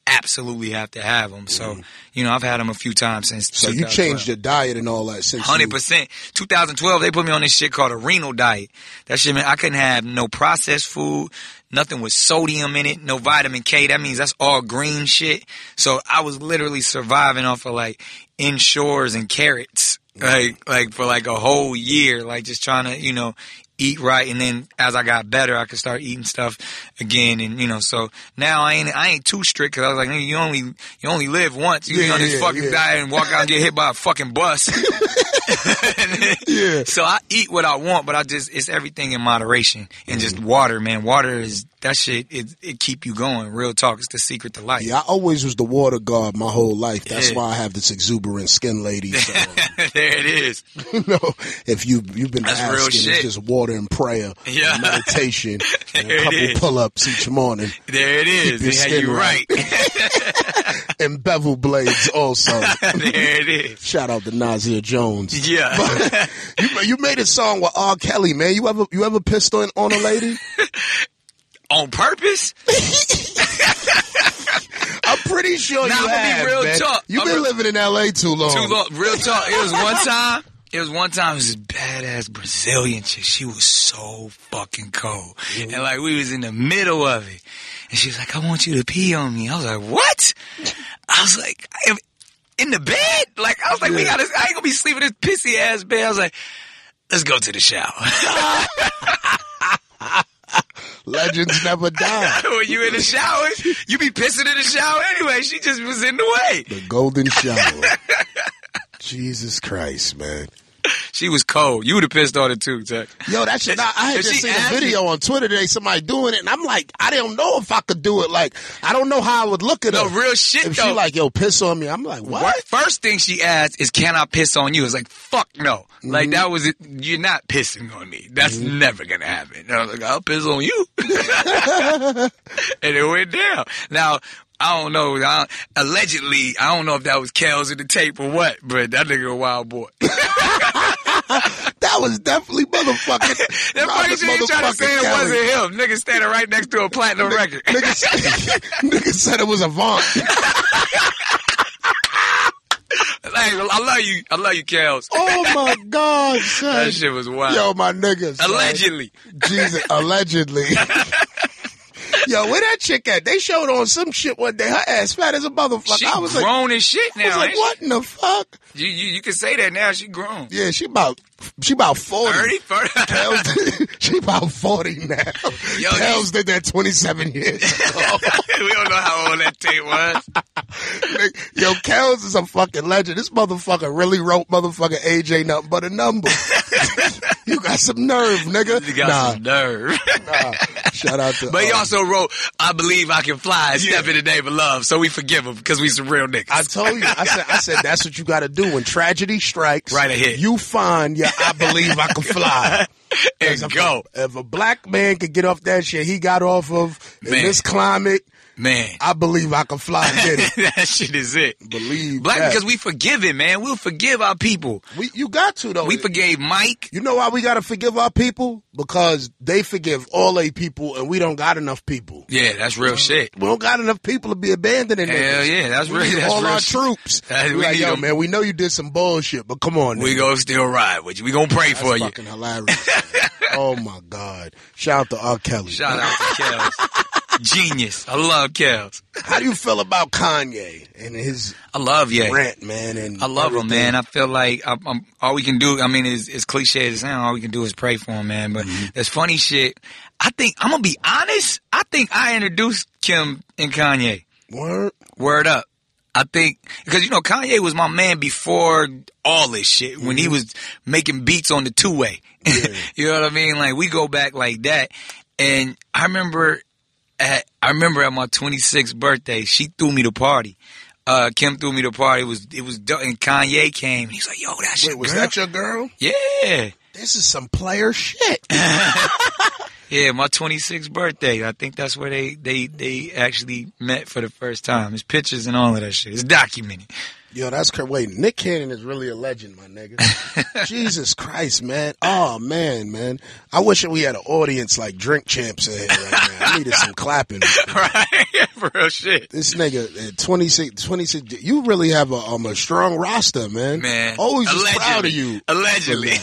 absolutely have to have them. So mm-hmm. you know, I've had them a few times since. So you changed your diet and all that since Hundred percent. 2012, they put me on this shit called a renal diet. That shit, man, I couldn't have no processed food, nothing with sodium in it, no vitamin K. That means that's all green shit. So I was literally surviving off of like Ensures and carrots, like like for like a whole year, like just trying to you know eat right. And then as I got better, I could start eating stuff again. And you know, so now I ain't I ain't too strict because I was like, nigga, you only you only live once. You Yeah, on this yeah, fucking yeah. diet and walk out and get hit by a fucking bus. Yeah. So I eat what I want, but I just it's everything in moderation and just mm-hmm. water, man. Water is that shit. It it keep you going. Real talk. It's the secret to life. Yeah, I always was the water god my whole life. That's Yeah. why I have this exuberant skin, lady. So, there it is. you know, if you you've been That's asking, it's just water and prayer, Yeah. and meditation, and a couple pull-ups each morning, There it is. Keep your skin you right. right. and bevel blades also. there it is. Shout out to Nasir Jones. Yeah. You you made a song with R. Kelly, man. You ever you ever pissed on on a lady? On purpose? I'm pretty sure Nah, you I'ma be real man. talk. You've been living in L.A. too long. Too long. Real talk. It was one time. It was one time. It was this badass Brazilian chick. She was so fucking cold, and like we was in the middle of it, and she was like, "I want you to pee on me." I was like, "What?" I was like, "In the bed?" Like I was like, "We gotta. I ain't gonna be sleeping in this pissy ass bed." I was like, "Let's go to the shower." Legends never die. when you in the shower, you be pissing in the shower anyway. She just was in the way. The golden shower. Jesus Christ, man. She was cold. You would have pissed on it too, Tech. Yo, that shit. I, I had just seen a video on Twitter today. Somebody doing it, and I'm like, I don't know if I could do it. Like, I don't know how I would look at No, her. real shit If though. she like, yo, piss on me, I'm like, what? What? First thing she asked is, "Can I piss on you?" It's like, "Fuck no!" Mm-hmm. Like that was it. You're not pissing on me. That's never gonna happen. And I was like, "I'll piss on you," and it went down. Now I don't know. I, allegedly, I don't know if that was Kels in the tape or what, but that nigga a wild boy. That was definitely motherfucking. that funny shit you trying to say it wasn't him. Nigga standing right next to a platinum record. Nigga said, nigga said it was Avant. like Hey, I love you. I love you, Kels. Oh my God, son. That shit was wild. Yo, my niggas. son. Allegedly. Jesus, allegedly. Yo, where that chick at? They showed on some shit one day. Her ass fat as a motherfucker. She I was like, grown as shit now. I was like, ain't she? what in the fuck? You, you you can say that now. She grown. Yeah, she about she about forty. 30, 30. Kels, she about forty now. Yo, did that twenty seven years ago. we don't know how old that tape was. Yo, Kels is a fucking legend. This motherfucker really wrote motherfucker AJ nothing but a number. you got some nerve, nigga. You got nah, some nerve. nah. Shout out to. But he um, also wrote, I believe I can fly and step in the name of love. So we forgive him because we some real niggas. I told you. I said. I said that's what you got to do when tragedy strikes. Right ahead. You find your I believe I can fly. and if go. A, if a black man could get off that shit he got off of in Man. this climate, Man. I believe I can fly and get it. that shit is it. Believe Black that. because we forgive it, man. We'll forgive our people. we you got to though. We forgave Mike. You know why we gotta forgive our people? Because they forgive all they people, and we don't got enough people. Yeah, that's real shit. We don't got enough people to be abandoning. Hell niggas. yeah, that's We real. need That's all real our shit. troops. That- We like, yo, man, we know you did some bullshit, but come on, We gonna still ride with you. We gonna pray That's for you. fucking hilarious. oh my god! Shout out to R. Kelly. Shout out to Kels. Genius. I love Kels. How do you feel about Kanye and his I love Ye. rant, man? And I love him, man. I feel like I'm, I'm, all we can do. I mean, is as cliche as it sounds, all we can do is pray for him, man. But Mm-hmm. that's funny shit. I think I'm gonna be honest. I think I introduced Kim and Kanye. Word. Word up. I think because you know Kanye was my man before all this shit when Mm-hmm. he was making beats on the two way. you know what I mean? Like we go back like that, and I remember at I remember at my 26th birthday, she threw me the party. Uh, Kim threw me the party. It was it was and Kanye came. and He's like, "Yo, that's your Wait, was girl." that your girl? yeah, This is some player shit. yeah. My 26th birthday. I think that's where they they they actually met for the first time. It's pictures and all of that shit. It's documented. Yo, that's crazy. Wait, Nick Cannon is really a legend, my nigga. Jesus Christ, man. Oh man, man. I wish we had an audience like Drink Champs in here right now. I needed some clapping. right? For real shit. This nigga at 26, 26, you really have a, um, a strong roster, man. Man. Always was proud of you. Allegedly.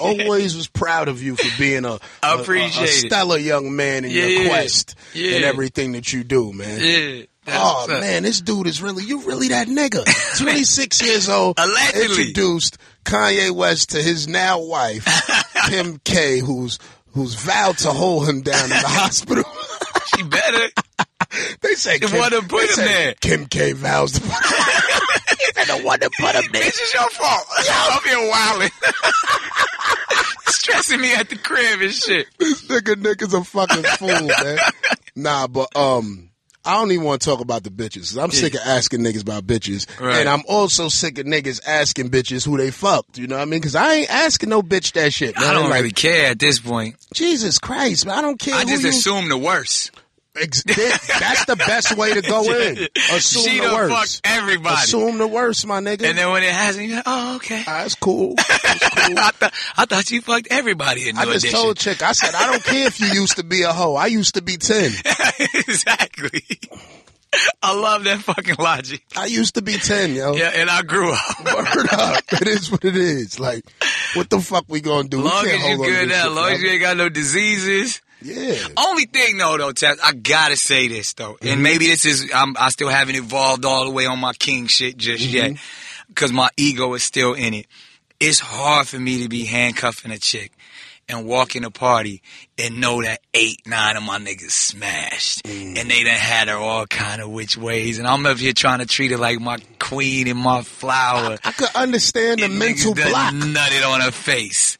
Always was proud of you for being a, a, a, a stellar young man in Yeah. your quest Yeah. and everything that you do, man. Yeah. That's Oh man, this dude is really you really that nigga. Twenty six years old, Allegedly. introduced Kanye West to his now wife, Kim K, who's who's vowed to hold him down in the hospital. She better. they say The Kim, one that put him say there. Kim K vows to put He said the one that put him there. This is your fault. I'm here wilding. Stressing me at the crib and shit. This nigga nigga's a fucking fool, man. Nah, but um. I don't even want to talk about the bitches. I'm sick of asking niggas about bitches. Right. And I'm also sick of niggas asking bitches who they fucked. You know what I mean? Cause I ain't asking no bitch that shit, man. I don't like, really care at this point. Jesus Christ, man. I don't care. I just you, assume the worst. Ex- that's the best way to go in. Assume she the worst. everybody. Assume the worst, my nigga. and then when it hasn't, you're like, oh, okay. Ah, that's cool. That's cool. I, thought I thought you fucked everybody in I just Edition. told chick, I said, I don't care if you used to be a hoe. I used to be 10. exactly. I love that fucking logic. I used to be 10, yo. Yeah, and I grew up. Word up. It is what it is. Like, what the fuck we gonna do? Long as you hold on to good now, long as you ain't got no diseases. Yeah. Only thing though, though, Taz, I gotta say this though, Mm-hmm. and maybe this is I'm, I still haven't evolved all the way on my king shit just Mm-hmm. yet, because my ego is still in it. It's hard for me to be handcuffing a chick and walk in a party and know that eight, nine of my niggas smashed, Mm. and they done had her all kind of which ways, and I'm up here trying to treat her like my queen and my flower. I could understand the and mental block. nutted on her face.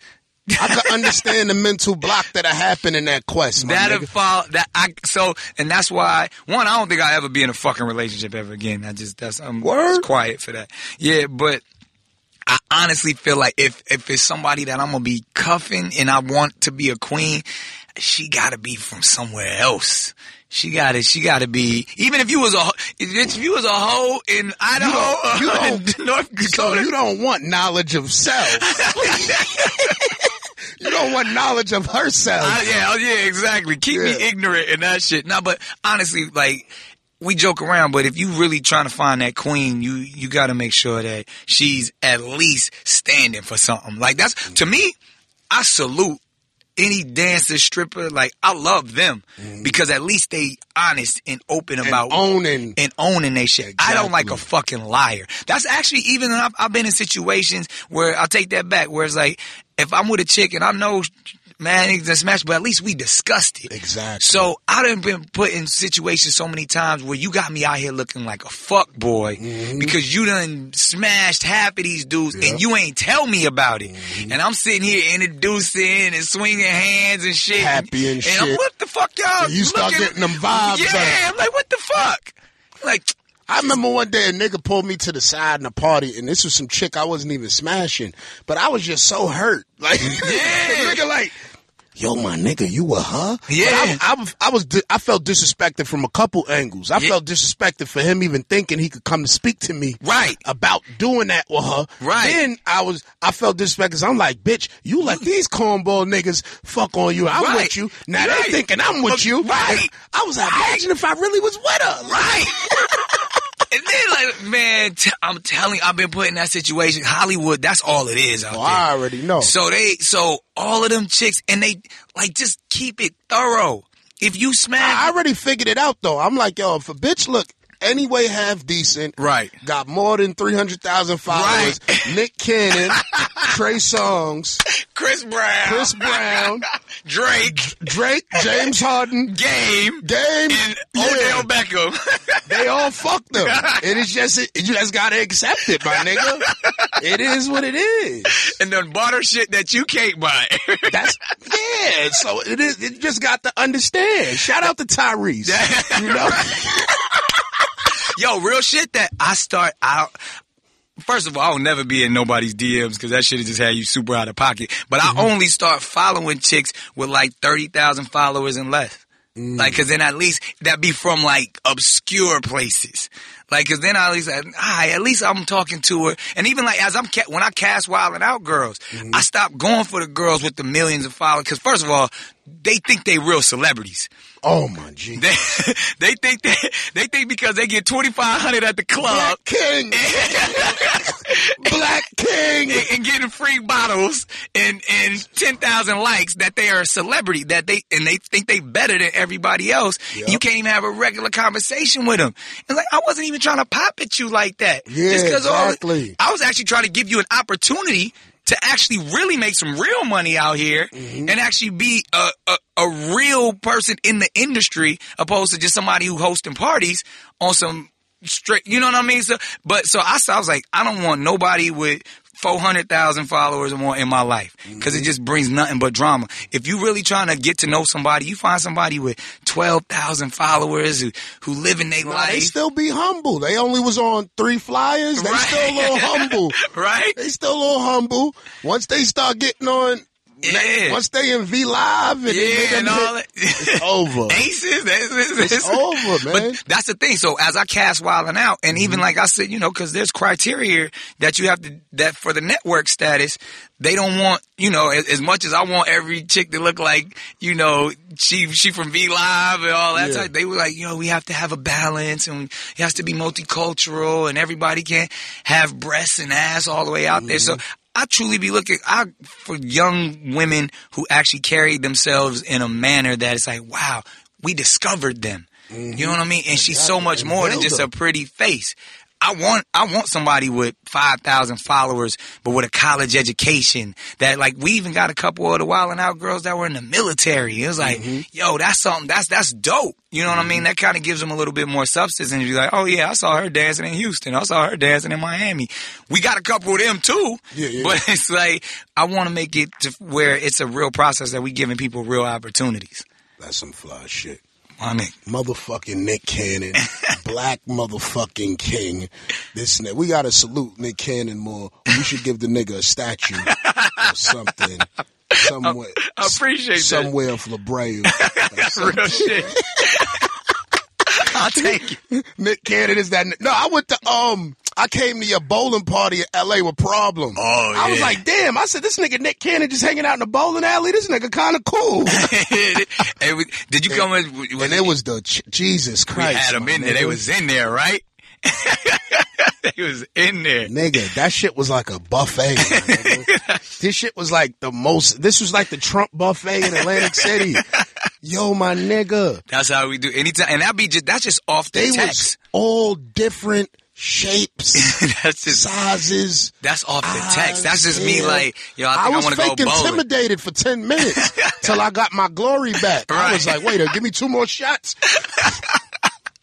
I could understand the mental block that happened in that quest, That'll nigga. fall. That I so, and that's why one. I don't think I'll ever be in a fucking relationship ever again. I just that's I'm just quiet for that. Yeah, but I honestly feel like if if it's somebody that I'm gonna be cuffing and I want to be a queen, she got to be from somewhere else. She got to She got to be. Even if you was a if you was a hoe in Idaho, you don't- in North So Dakota, you don't want knowledge of self. you don't want knowledge of herself. I- yeah, oh, yeah, exactly. Keep me ignorant and that shit. No, but honestly, like, we joke around, but if you really trying to find that queen, you you got to make sure that she's at least standing for something. Like that's to me, I salute any dancer, stripper. Like I love them mm-hmm. because at least they honest and open And about owning. and owning they shit. I don't like a fucking liar. That's actually even I've, I've been in situations where I'll take that back. Where it's like if I'm with a chick and I know. Man, it's a smash, but at least we discussed it. Exactly. So I done been put in situations so many times where you got me out here looking like a fuck boy because you done smashed half of these dudes Mm-hmm. Yep. Mm-hmm. and you ain't tell me about it. And I'm sitting here introducing and swinging hands and shit. Happy and I'm, shit. what the fuck, y'all? You start getting them vibes, Yeah, like- I'm like, what the fuck? Like, I remember one day a nigga pulled me to the side in a party, and this was some chick I wasn't even smashing, but I was just so hurt. Like, Yeah. nigga like, yo, my nigga, you were her? Yeah. I, I, was- I was, I felt disrespected from a couple angles. I Yeah. felt disrespected for him even thinking he could come to speak to me. Right. About doing that with her. Right. Then I was, I felt disrespected I'm like, bitch, you let these cornball niggas fuck on you. I'm Right. with you. Now Right. they thinking I'm with you. Right. I was like, imagine if I really was with her. Right. and then, like, man, t- I'm telling I've been put in that situation. Hollywood, that's all it is out Oh. I already know. So they, so all of them chicks, and they like just keep it thorough. If you smash, I already figured it out though. I'm like, yo, if a bitch look anyway half decent, Right. got more than three hundred thousand followers, Nick Cannon, Trey Songz, Chris Brown, Chris Brown, Drake, Drake, James Harden, Game, Game, and yeah, Odell Beckham. they all fucked them. It is just, it, you just gotta accept it, my nigga. It is what it is. and then butter shit that you can't buy. That's yeah. So it is. It just got to understand. Shout out to Tyrese. You know. Yo, real shit that I start out. First of all, I'll never be in nobody's DMs because that shit just had you super out of pocket. But I mm-hmm. only start following chicks with like 30,000 followers and less. Mm. Like, cause then at least that be from like obscure places. Like, cause then I at least, I, at least I'm talking to her. And even like, as I'm, ca- when I cast Wild 'N Out girls, mm-hmm. I stop going for the girls with the millions of followers. Cause first of all, they think they real celebrities. Oh my G. They, they think they, they think because they get 2,500 at the club Black King. Black King. and, and getting free bottles and, and 10,000 likes that they are a celebrity that they, and they think they better than everybody else. Yep. You can't even have a regular conversation with them. And like, I wasn't even trying to pop at you like that. Yeah, all- exactly. I was actually trying to give you an opportunity to actually really make some real money out here Mm-hmm. and actually be a, a, a real person in the industry opposed to just somebody who hosting parties on some straight, you know what I mean? So, but so I, I was like, I don't want nobody with 400,000 followers or more in my life because Mm-hmm. it just brings nothing but drama. If you really trying to get to know somebody, you find somebody with 12,000 followers who, who live in their They life. They still be humble. They only was on three flyers. They Right. still a little humble. Right? They still a little humble. Once they start getting on, Yeah. once they in V Live and Yeah, and all that. it's over. Aces, that's, that's, It's over, man. But that's the thing. So as I cast Wild 'N Out, and Mm-hmm. even like I said, you know, because there's criteria that you have to that for the network status. They don't want, you know, as, as much as I want every chick to look like, you know, she she from V Live and all that Yeah. type. They were like, you know, we have to have a balance and it has to be multicultural and everybody can't have breasts and ass all the way out there. So. I truly be looking I, for young women who actually carry themselves in a manner that is like, wow, we discovered them. You know what I mean? And she's so much more than just a pretty face. I want I want somebody with five thousand followers, but with a college education. That like we even got a couple of the Wild 'N Out girls that were in the military. It was like, mm-hmm. yo, that's something that's that's dope. You know what I mean? Mm-hmm. That kind of gives them a little bit more substance, and you're like, oh yeah, I saw her dancing in Houston. I saw her dancing in Miami. We got a couple of them too. Yeah, yeah. But it's like I want to make it to where it's a real process that we giving people real opportunities. That's some fly shit. I mean, Motherfucking Nick Cannon, black motherfucking king. This nigga. We gotta salute Nick Cannon more. We should give the nigga a statue or something. Somewhere, I appreciate that. somewhere of La Brea. Real shit. I'll take it. Nick Cannon is that. No, I went to um. I came to your bowling party in L.A. with Problem. Oh, yeah. I was like, damn. I said, this nigga Nick Cannon just hanging out in the bowling alley. This nigga kind of cool. Hey, did you come in? and it was the ch- Jesus we Christ. had them my in there. They was in there, right? they was in there. Nigga, that shit was like a buffet. this shit was like the most. This was like the Trump buffet in Atlantic City. Yo, my nigga, That's how we do. Anytime, and that be just that's just off the they text. was all different shapes, that's just sizes. that's off the text. That's just me. Like, yo, I think I, was want to go fake intimidated for ten minutes till I got my glory back. I was like, wait, uh, give me two more shots.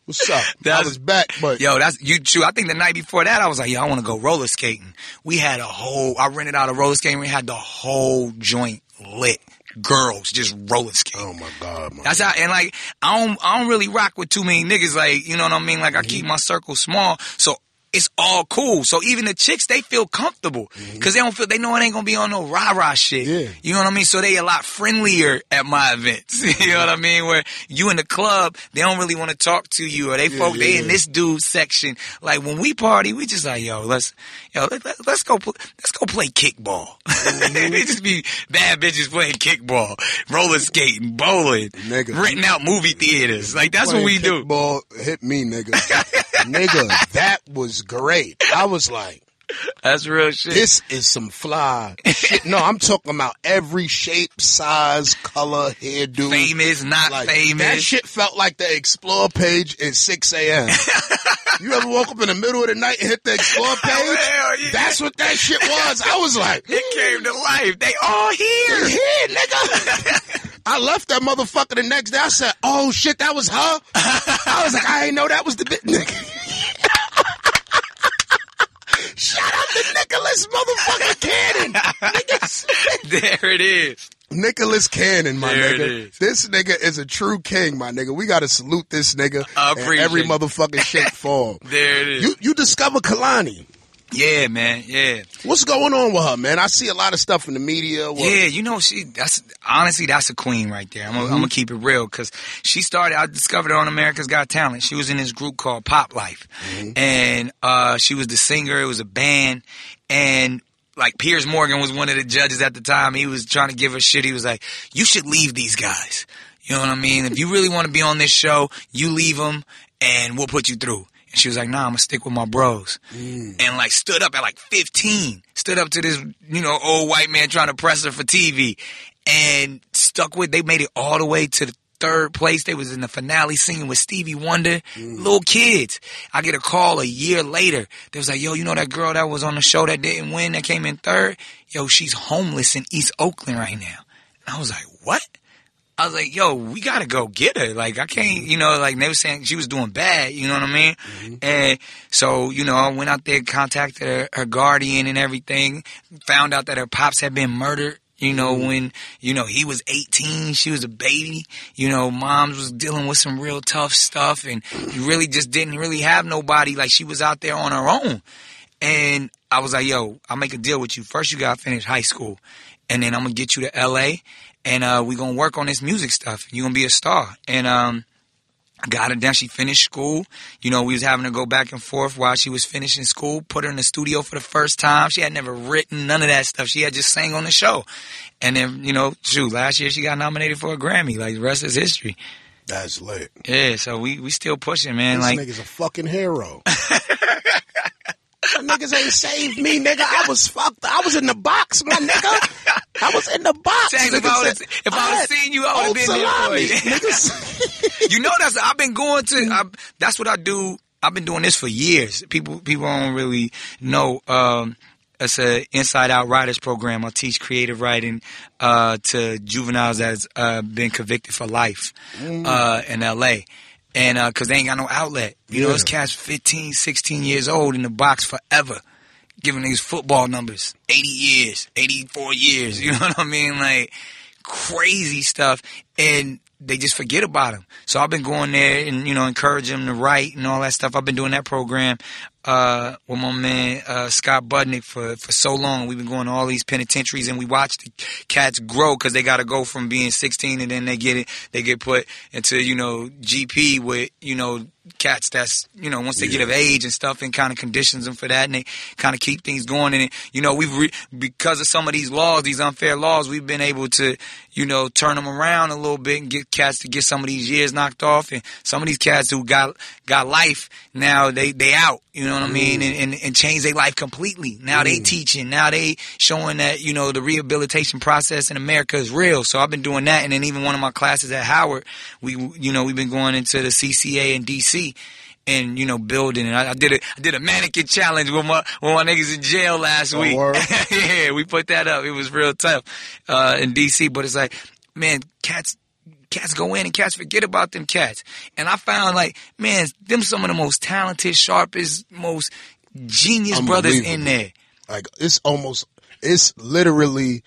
What's up? I was back, but Yo, that's you too. I think the night before that, I was like, yo, I want to go roller skating. We had a whole. I rented out a roller skating. We had the whole joint lit. Girls just roller skating. oh my god, man. That's how, and like, I don't, I don't really rock with too many niggas. Like, you know what I mean? Like, I Mm-hmm. keep my circle small, so it's all cool. So even the chicks, they feel comfortable because they don't feel, they know it ain't gonna be on no rah rah shit. Mm-hmm. Yeah. You know what I mean? So they a lot friendlier at my events. you know what I mean? Where you in the club, they don't really want to talk to you, or they folk, they yeah, in this dude section. Like when we party, we just like, yo, let's, yo, let, let, us go, pl- let's go play kickball. Mm-hmm. they just be bad bitches playing kickball, roller skating, bowling, Nigga. renting out movie theaters. Like that's what we do. kickball hit me, nigga. nigga, that was great. I was like, That's real shit. this is some fly shit. No, I'm talking about every shape, size, color, hairdo. famous, not Like, famous. That shit felt like the explore page at 6 a.m. you ever woke up in the middle of the night and hit the explore page? hell yeah. That's what that shit was. I was like, it came to life. They all here. here, nigga. I left that motherfucker the next day. I said, "Oh shit, that was her." I was like, "I ain't know that was the bit." nigga. Shout out to Nicholas motherfucking Cannon. Niggas. There it is. Nicholas Cannon, my There nigga. is. This nigga is a true king, my nigga. We gotta salute this nigga I in appreciate every motherfucking shape form. There it is. You you discover Kalani. Yeah, man. Yeah. What's going on with her, man? I see a lot of stuff in the media. Well, Yeah, you know she. That's honestly that's a queen right there. I'm gonna, I'm gonna keep it real because she started. I discovered her on America's Got Talent. She was in this group called Pop Life, and uh, she was the singer. It was a band, and like Piers Morgan was one of the judges at the time. He was trying to give her shit. He was like, "You should leave these guys." You know what I mean? If you really want to be on this show, you leave them, and we'll put you through. And she was like, "Nah, I'm gonna stick with my bros." Mm. And like stood up at like 15, stood up to this you know old white man trying to press her for TV, and stuck with. They made it all the way to the third place. They was in the finale singing with Stevie Wonder, mm. little kids. I get a call a year later. They was like, "Yo, you know that girl that was on the show that didn't win that came in third? Yo, she's homeless in East Oakland right now." And I was like, "What?" I was like, yo, we gotta go get her. Like, I can't, mm-hmm. you know, like they were saying she was doing bad, you know what I mean? Mm-hmm. And so, you know, I went out there, contacted her, her guardian and everything, found out that her pops had been murdered. You know, mm-hmm. when, you know, he was 18, she was a baby. You know, moms was dealing with some real tough stuff and you really just didn't really have nobody. Like, she was out there on her own. And I was like, yo, I'll make a deal with you. First, you gotta finish high school. And then I'm gonna get you to LA and uh, we gonna work on this music stuff. You're gonna be a star. And um, I got her down. She finished school. You know, we was having to go back and forth while she was finishing school. Put her in the studio for the first time. She had never written none of that stuff. She had just sang on the show. And then, you know, shoot, last year she got nominated for a Grammy. Like the rest is history. That's lit. Yeah, so we we still pushing, man. This like nigga's a fucking hero. Niggas ain't saved me, nigga. I was fucked. I was in the box, my nigga. I was in the box. Thanks, if I said, if I seen you, I would've old been there for you. you know that's I've been going to. I, that's what I do. I've been doing this for years. People people don't really know. Um, it's an inside out writers program. I teach creative writing uh, to juveniles that's uh, been convicted for life uh, in L.A. And uh, because they ain't got no outlet, you know, Yeah. those cats 15, 16 years old in the box forever, giving these football numbers, 80 years, 84 years. You know what I mean? Like crazy stuff. And they just forget about them. So I've been going there and, you know, encouraging them to write and all that stuff. I've been doing that program. Uh, with my man uh, Scott Budnick for for so long. We've been going to all these penitentiaries, and we watch the cats grow because they got to go from being 16 and then they get it, they get put into you know GP with you know cats that's you know once they get of age and stuff and kind of conditions them for that and they kind of keep things going and you know we've re- because of some of these laws these unfair laws we've been able to you know turn them around a little bit and get cats to get some of these years knocked off and some of these cats who got got life now they they out you know what I mean mm. and, and, and change their life completely. Now they mm. teaching now they showing that you know the rehabilitation process in America is real. So I've been doing that and then even one of my classes at Howard we you know we've been going into the CCA and DC and you know building and I, I did a I did a mannequin challenge with my with my niggas in jail last Oh, week. yeah, we put that up. It was real tough uh, in DC, but it's like, man, cats cats go in and cats forget about them cats. And I found like, man, them some of the most talented, sharpest, most genius brothers in there. Like it's almost, it's literally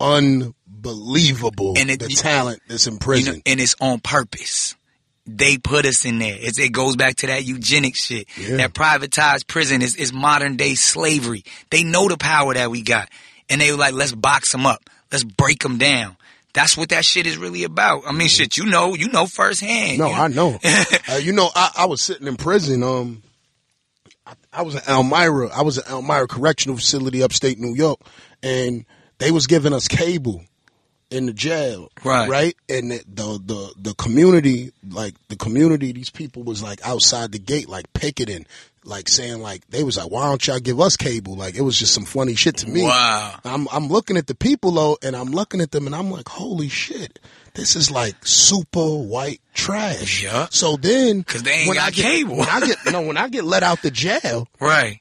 unbelievable And it- the talent that's in You prison. know, and it's on purpose. They put us in there. It's, it goes back to that eugenic shit. Yeah. That privatized prison is, is modern day slavery. They know the power that we got. And they were like, let's box them up. Let's break them down. That's what that shit is really about. I mean, shit, you know, you know firsthand. no, you I know. uh, you know, I, I was sitting in prison. Um, I, I was in Elmira. I was at Elmira Correctional Facility, upstate New York, and they was giving us cable in the jail, Right. Right, and the, the the the community, like the community, these people was like outside the gate, like picketing, like saying like they was like, why don't y'all give us cable? Like it was just some funny shit to me. Wow. I'm I'm looking at the people though, and I'm looking at them, and I'm like, holy shit, this is like super white trash. Yeah. So then, 'Cause they ain't when got I get, cable. When I get no, when I get let out the jail, Right.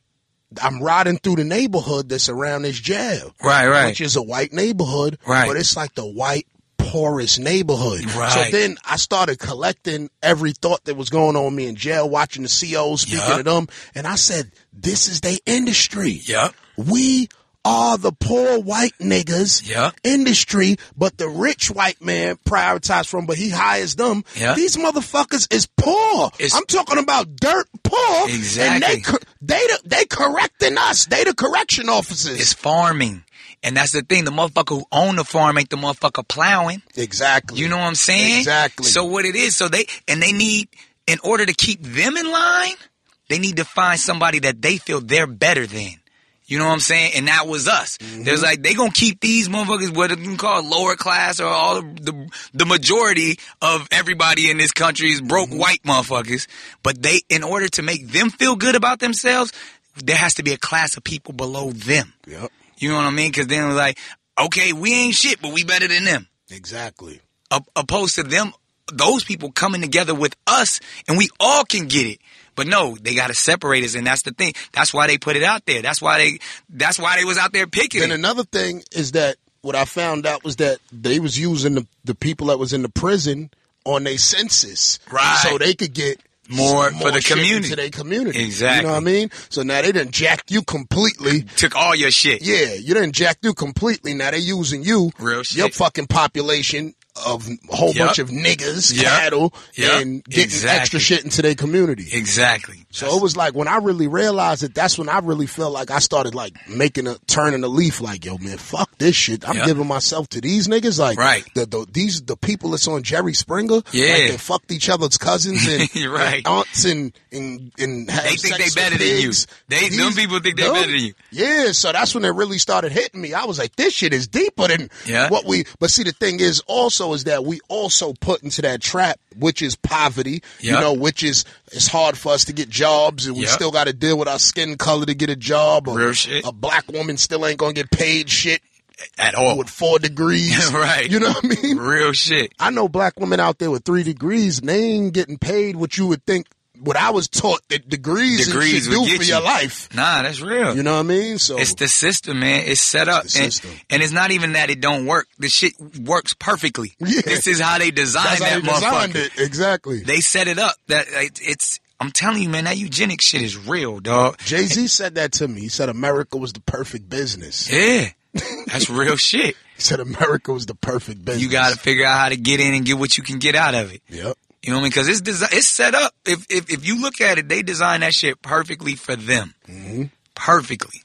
I'm riding through the neighborhood that's around this jail, Right, right. which is a white neighborhood, Right. But it's like the white poorest neighborhood. Right. So then I started collecting every thought that was going on me in jail, watching the COs, speaking Yeah. to them, and I said, "This is their industry. Yep. We are the poor white niggas Yeah. industry, but the rich white man prioritized from, but he hires them. Yeah. These motherfuckers is poor. It's- I'm talking about dirt poor. Exactly. And they, they, the- they correcting us. They the correction officers. It's farming. And that's the thing. The motherfucker who own the farm ain't the motherfucker plowing. exactly. You know what I'm saying? Exactly. So what it is, so they and they need in order to keep them in line, they need to find somebody that they feel they're better than. You know what I'm saying? And that was us. Mm-hmm. There's like they gonna keep these motherfuckers what you can call lower class or all the, the the majority of everybody in this country is broke Mm-hmm. white motherfuckers. But they in order to make them feel good about themselves, there has to be a class of people below them. Yep. You know what I mean? Because then it's like, okay, we ain't shit, but we better than them Exactly. op- opposed to them, those people coming together with us, and we all can get it. But no, they got to separate us, and that's the thing. That's why they put it out there. That's why they. That's why they was out there picking And another thing is that what I found out was that they was using the, the people that was in the prison on their census. Right. So they could get More for the community. their community. Exactly. You know what I mean? So now they done jacked you completely. Took all your shit. Yeah, you done jacked you completely. Now they using you, Real shit. your fucking population of a whole Yep. bunch of niggas, Yep. cattle, Yep. and getting Exactly. extra shit into their community. Exactly. So it was like when I really realized it, that's when I really felt like I started like making a turning a leaf. Like, yo, man, fuck this shit. I'm Yeah. giving myself to these niggas. Like, Right. The, the these the people that's on Jerry Springer. Yeah. like they fucked each other's cousins and, You're right. and aunts and and and They think sex they better with than you. pigs. They- them people think they better than you. Yeah, so that's when it really started hitting me. I was like, this shit is deeper than Yeah. what we. But see, the thing is also is that we also put into that trap, which is poverty. You know, which is it's hard for us to get jobs, and we Yeah. still got to deal with our skin color to get a job. Or Real shit. A black woman still ain't gonna get paid shit At all. with four degrees. Right. You know what I mean? Real shit. I know black women out there with three degrees, and they ain't getting paid what you would think. What I was taught that degrees, Degrees do for you. your life. Nah, that's real. You know what I mean? So It's the system, man. It's set up, It's and, and it's not even that it don't work. The shit works perfectly. Yeah. This is how they designed that's that they designed motherfucker. it. Exactly. They set it up. That it- it's. I'm telling you, man, that eugenic shit is real, dog. Jay Z said that to me. He said America was the perfect business. Yeah, that's real shit. He said America was the perfect business. You got to figure out how to get in and get what you can get out of it. Yep. You know what I mean? Because it's desi- it's set up. If, if if you look at it, they designed that shit perfectly for them, mm-hmm. perfectly,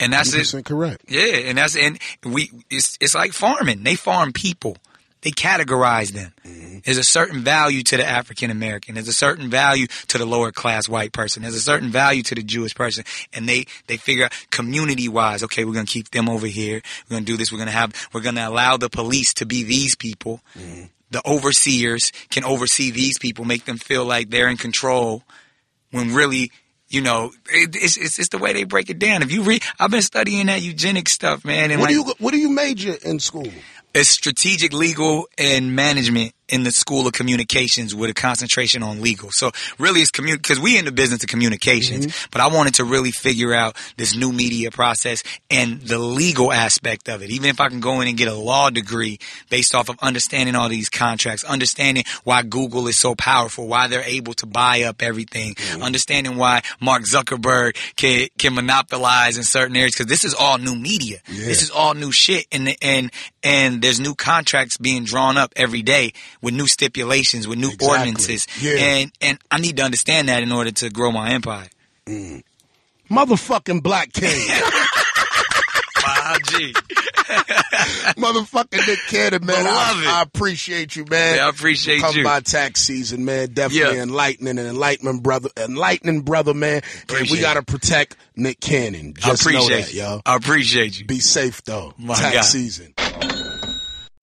and that's it. 100% correct. Yeah, and that's and we it's it's like farming. They farm people. They categorize them. Mm-hmm. There's a certain value to the African American. There's a certain value to the lower class white person. There's a certain value to the Jewish person. And they they figure out community wise, okay, we're gonna keep them over here. We're gonna do this. We're gonna have we're gonna allow the police to be these people. Mm-hmm. The overseers can oversee these people, make them feel like they're in control when really you know, it, it's, it's it's the way they break it down. If you read, I've been studying that eugenics stuff, man, and What like, do you What do you major in school? it's strategic legal and management in the School of Communications with a concentration on legal. So really it's commun because we in the business of communications, mm-hmm. but I wanted to really figure out this new media process and the legal aspect of it. Even if I can go in and get a law degree based off of understanding all these contracts, understanding why Google is so powerful, why they're able to buy up everything, mm-hmm. understanding why Mark Zuckerberg can, can monopolize in certain areas because this is all new media. This is all new shit and, and, and there's new contracts being drawn up every day with new stipulations, with new Exactly. ordinances. Yeah. And, and I need to understand that in order to grow my empire. Mm. Motherfucking Black King. 5G. Motherfucking Nick Cannon, man. Beloved. I, I appreciate you, man. Yeah, I appreciate Come you. by tax season, man. Definitely Yeah. enlightening and enlightening brother, enlightening brother, man. And we gotta protect Nick Cannon. I Just know appreciate that, you. yo. I appreciate you. Be safe though. My tax God. season.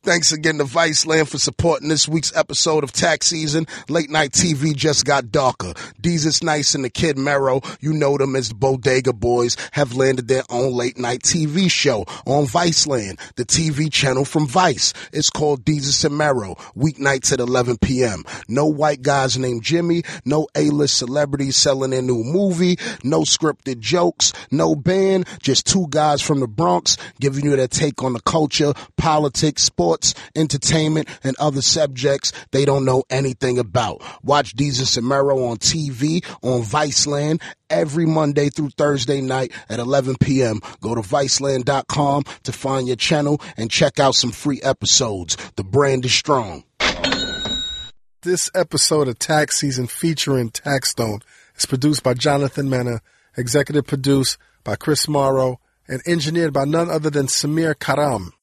Thanks again to Viceland for supporting this week's episode of Tax Season. Late night TV just got darker. Desus Nice and the Kid Mero, you know them as the Bodega Boys, have landed their own late night TV show on Viceland, the TV channel from Vice. It's called Desus and Mero, weeknights at 11 p.m. No white guys named Jimmy, no A-list celebrities selling their new movie, no scripted jokes, no band, just two guys from the Bronx giving you their take on the culture, politics, sports, entertainment, and other subjects they don't know anything about. Watch Desus and Mero on TV on Viceland every Monday through Thursday night at 11 p.m. Go to Viceland.com to find your channel and check out some free episodes. The brand is strong. This episode of Tax Season featuring Taxstone is produced by Jonathan Mena, executive produced by Chris Morrow, and engineered by none other than Samir Karam.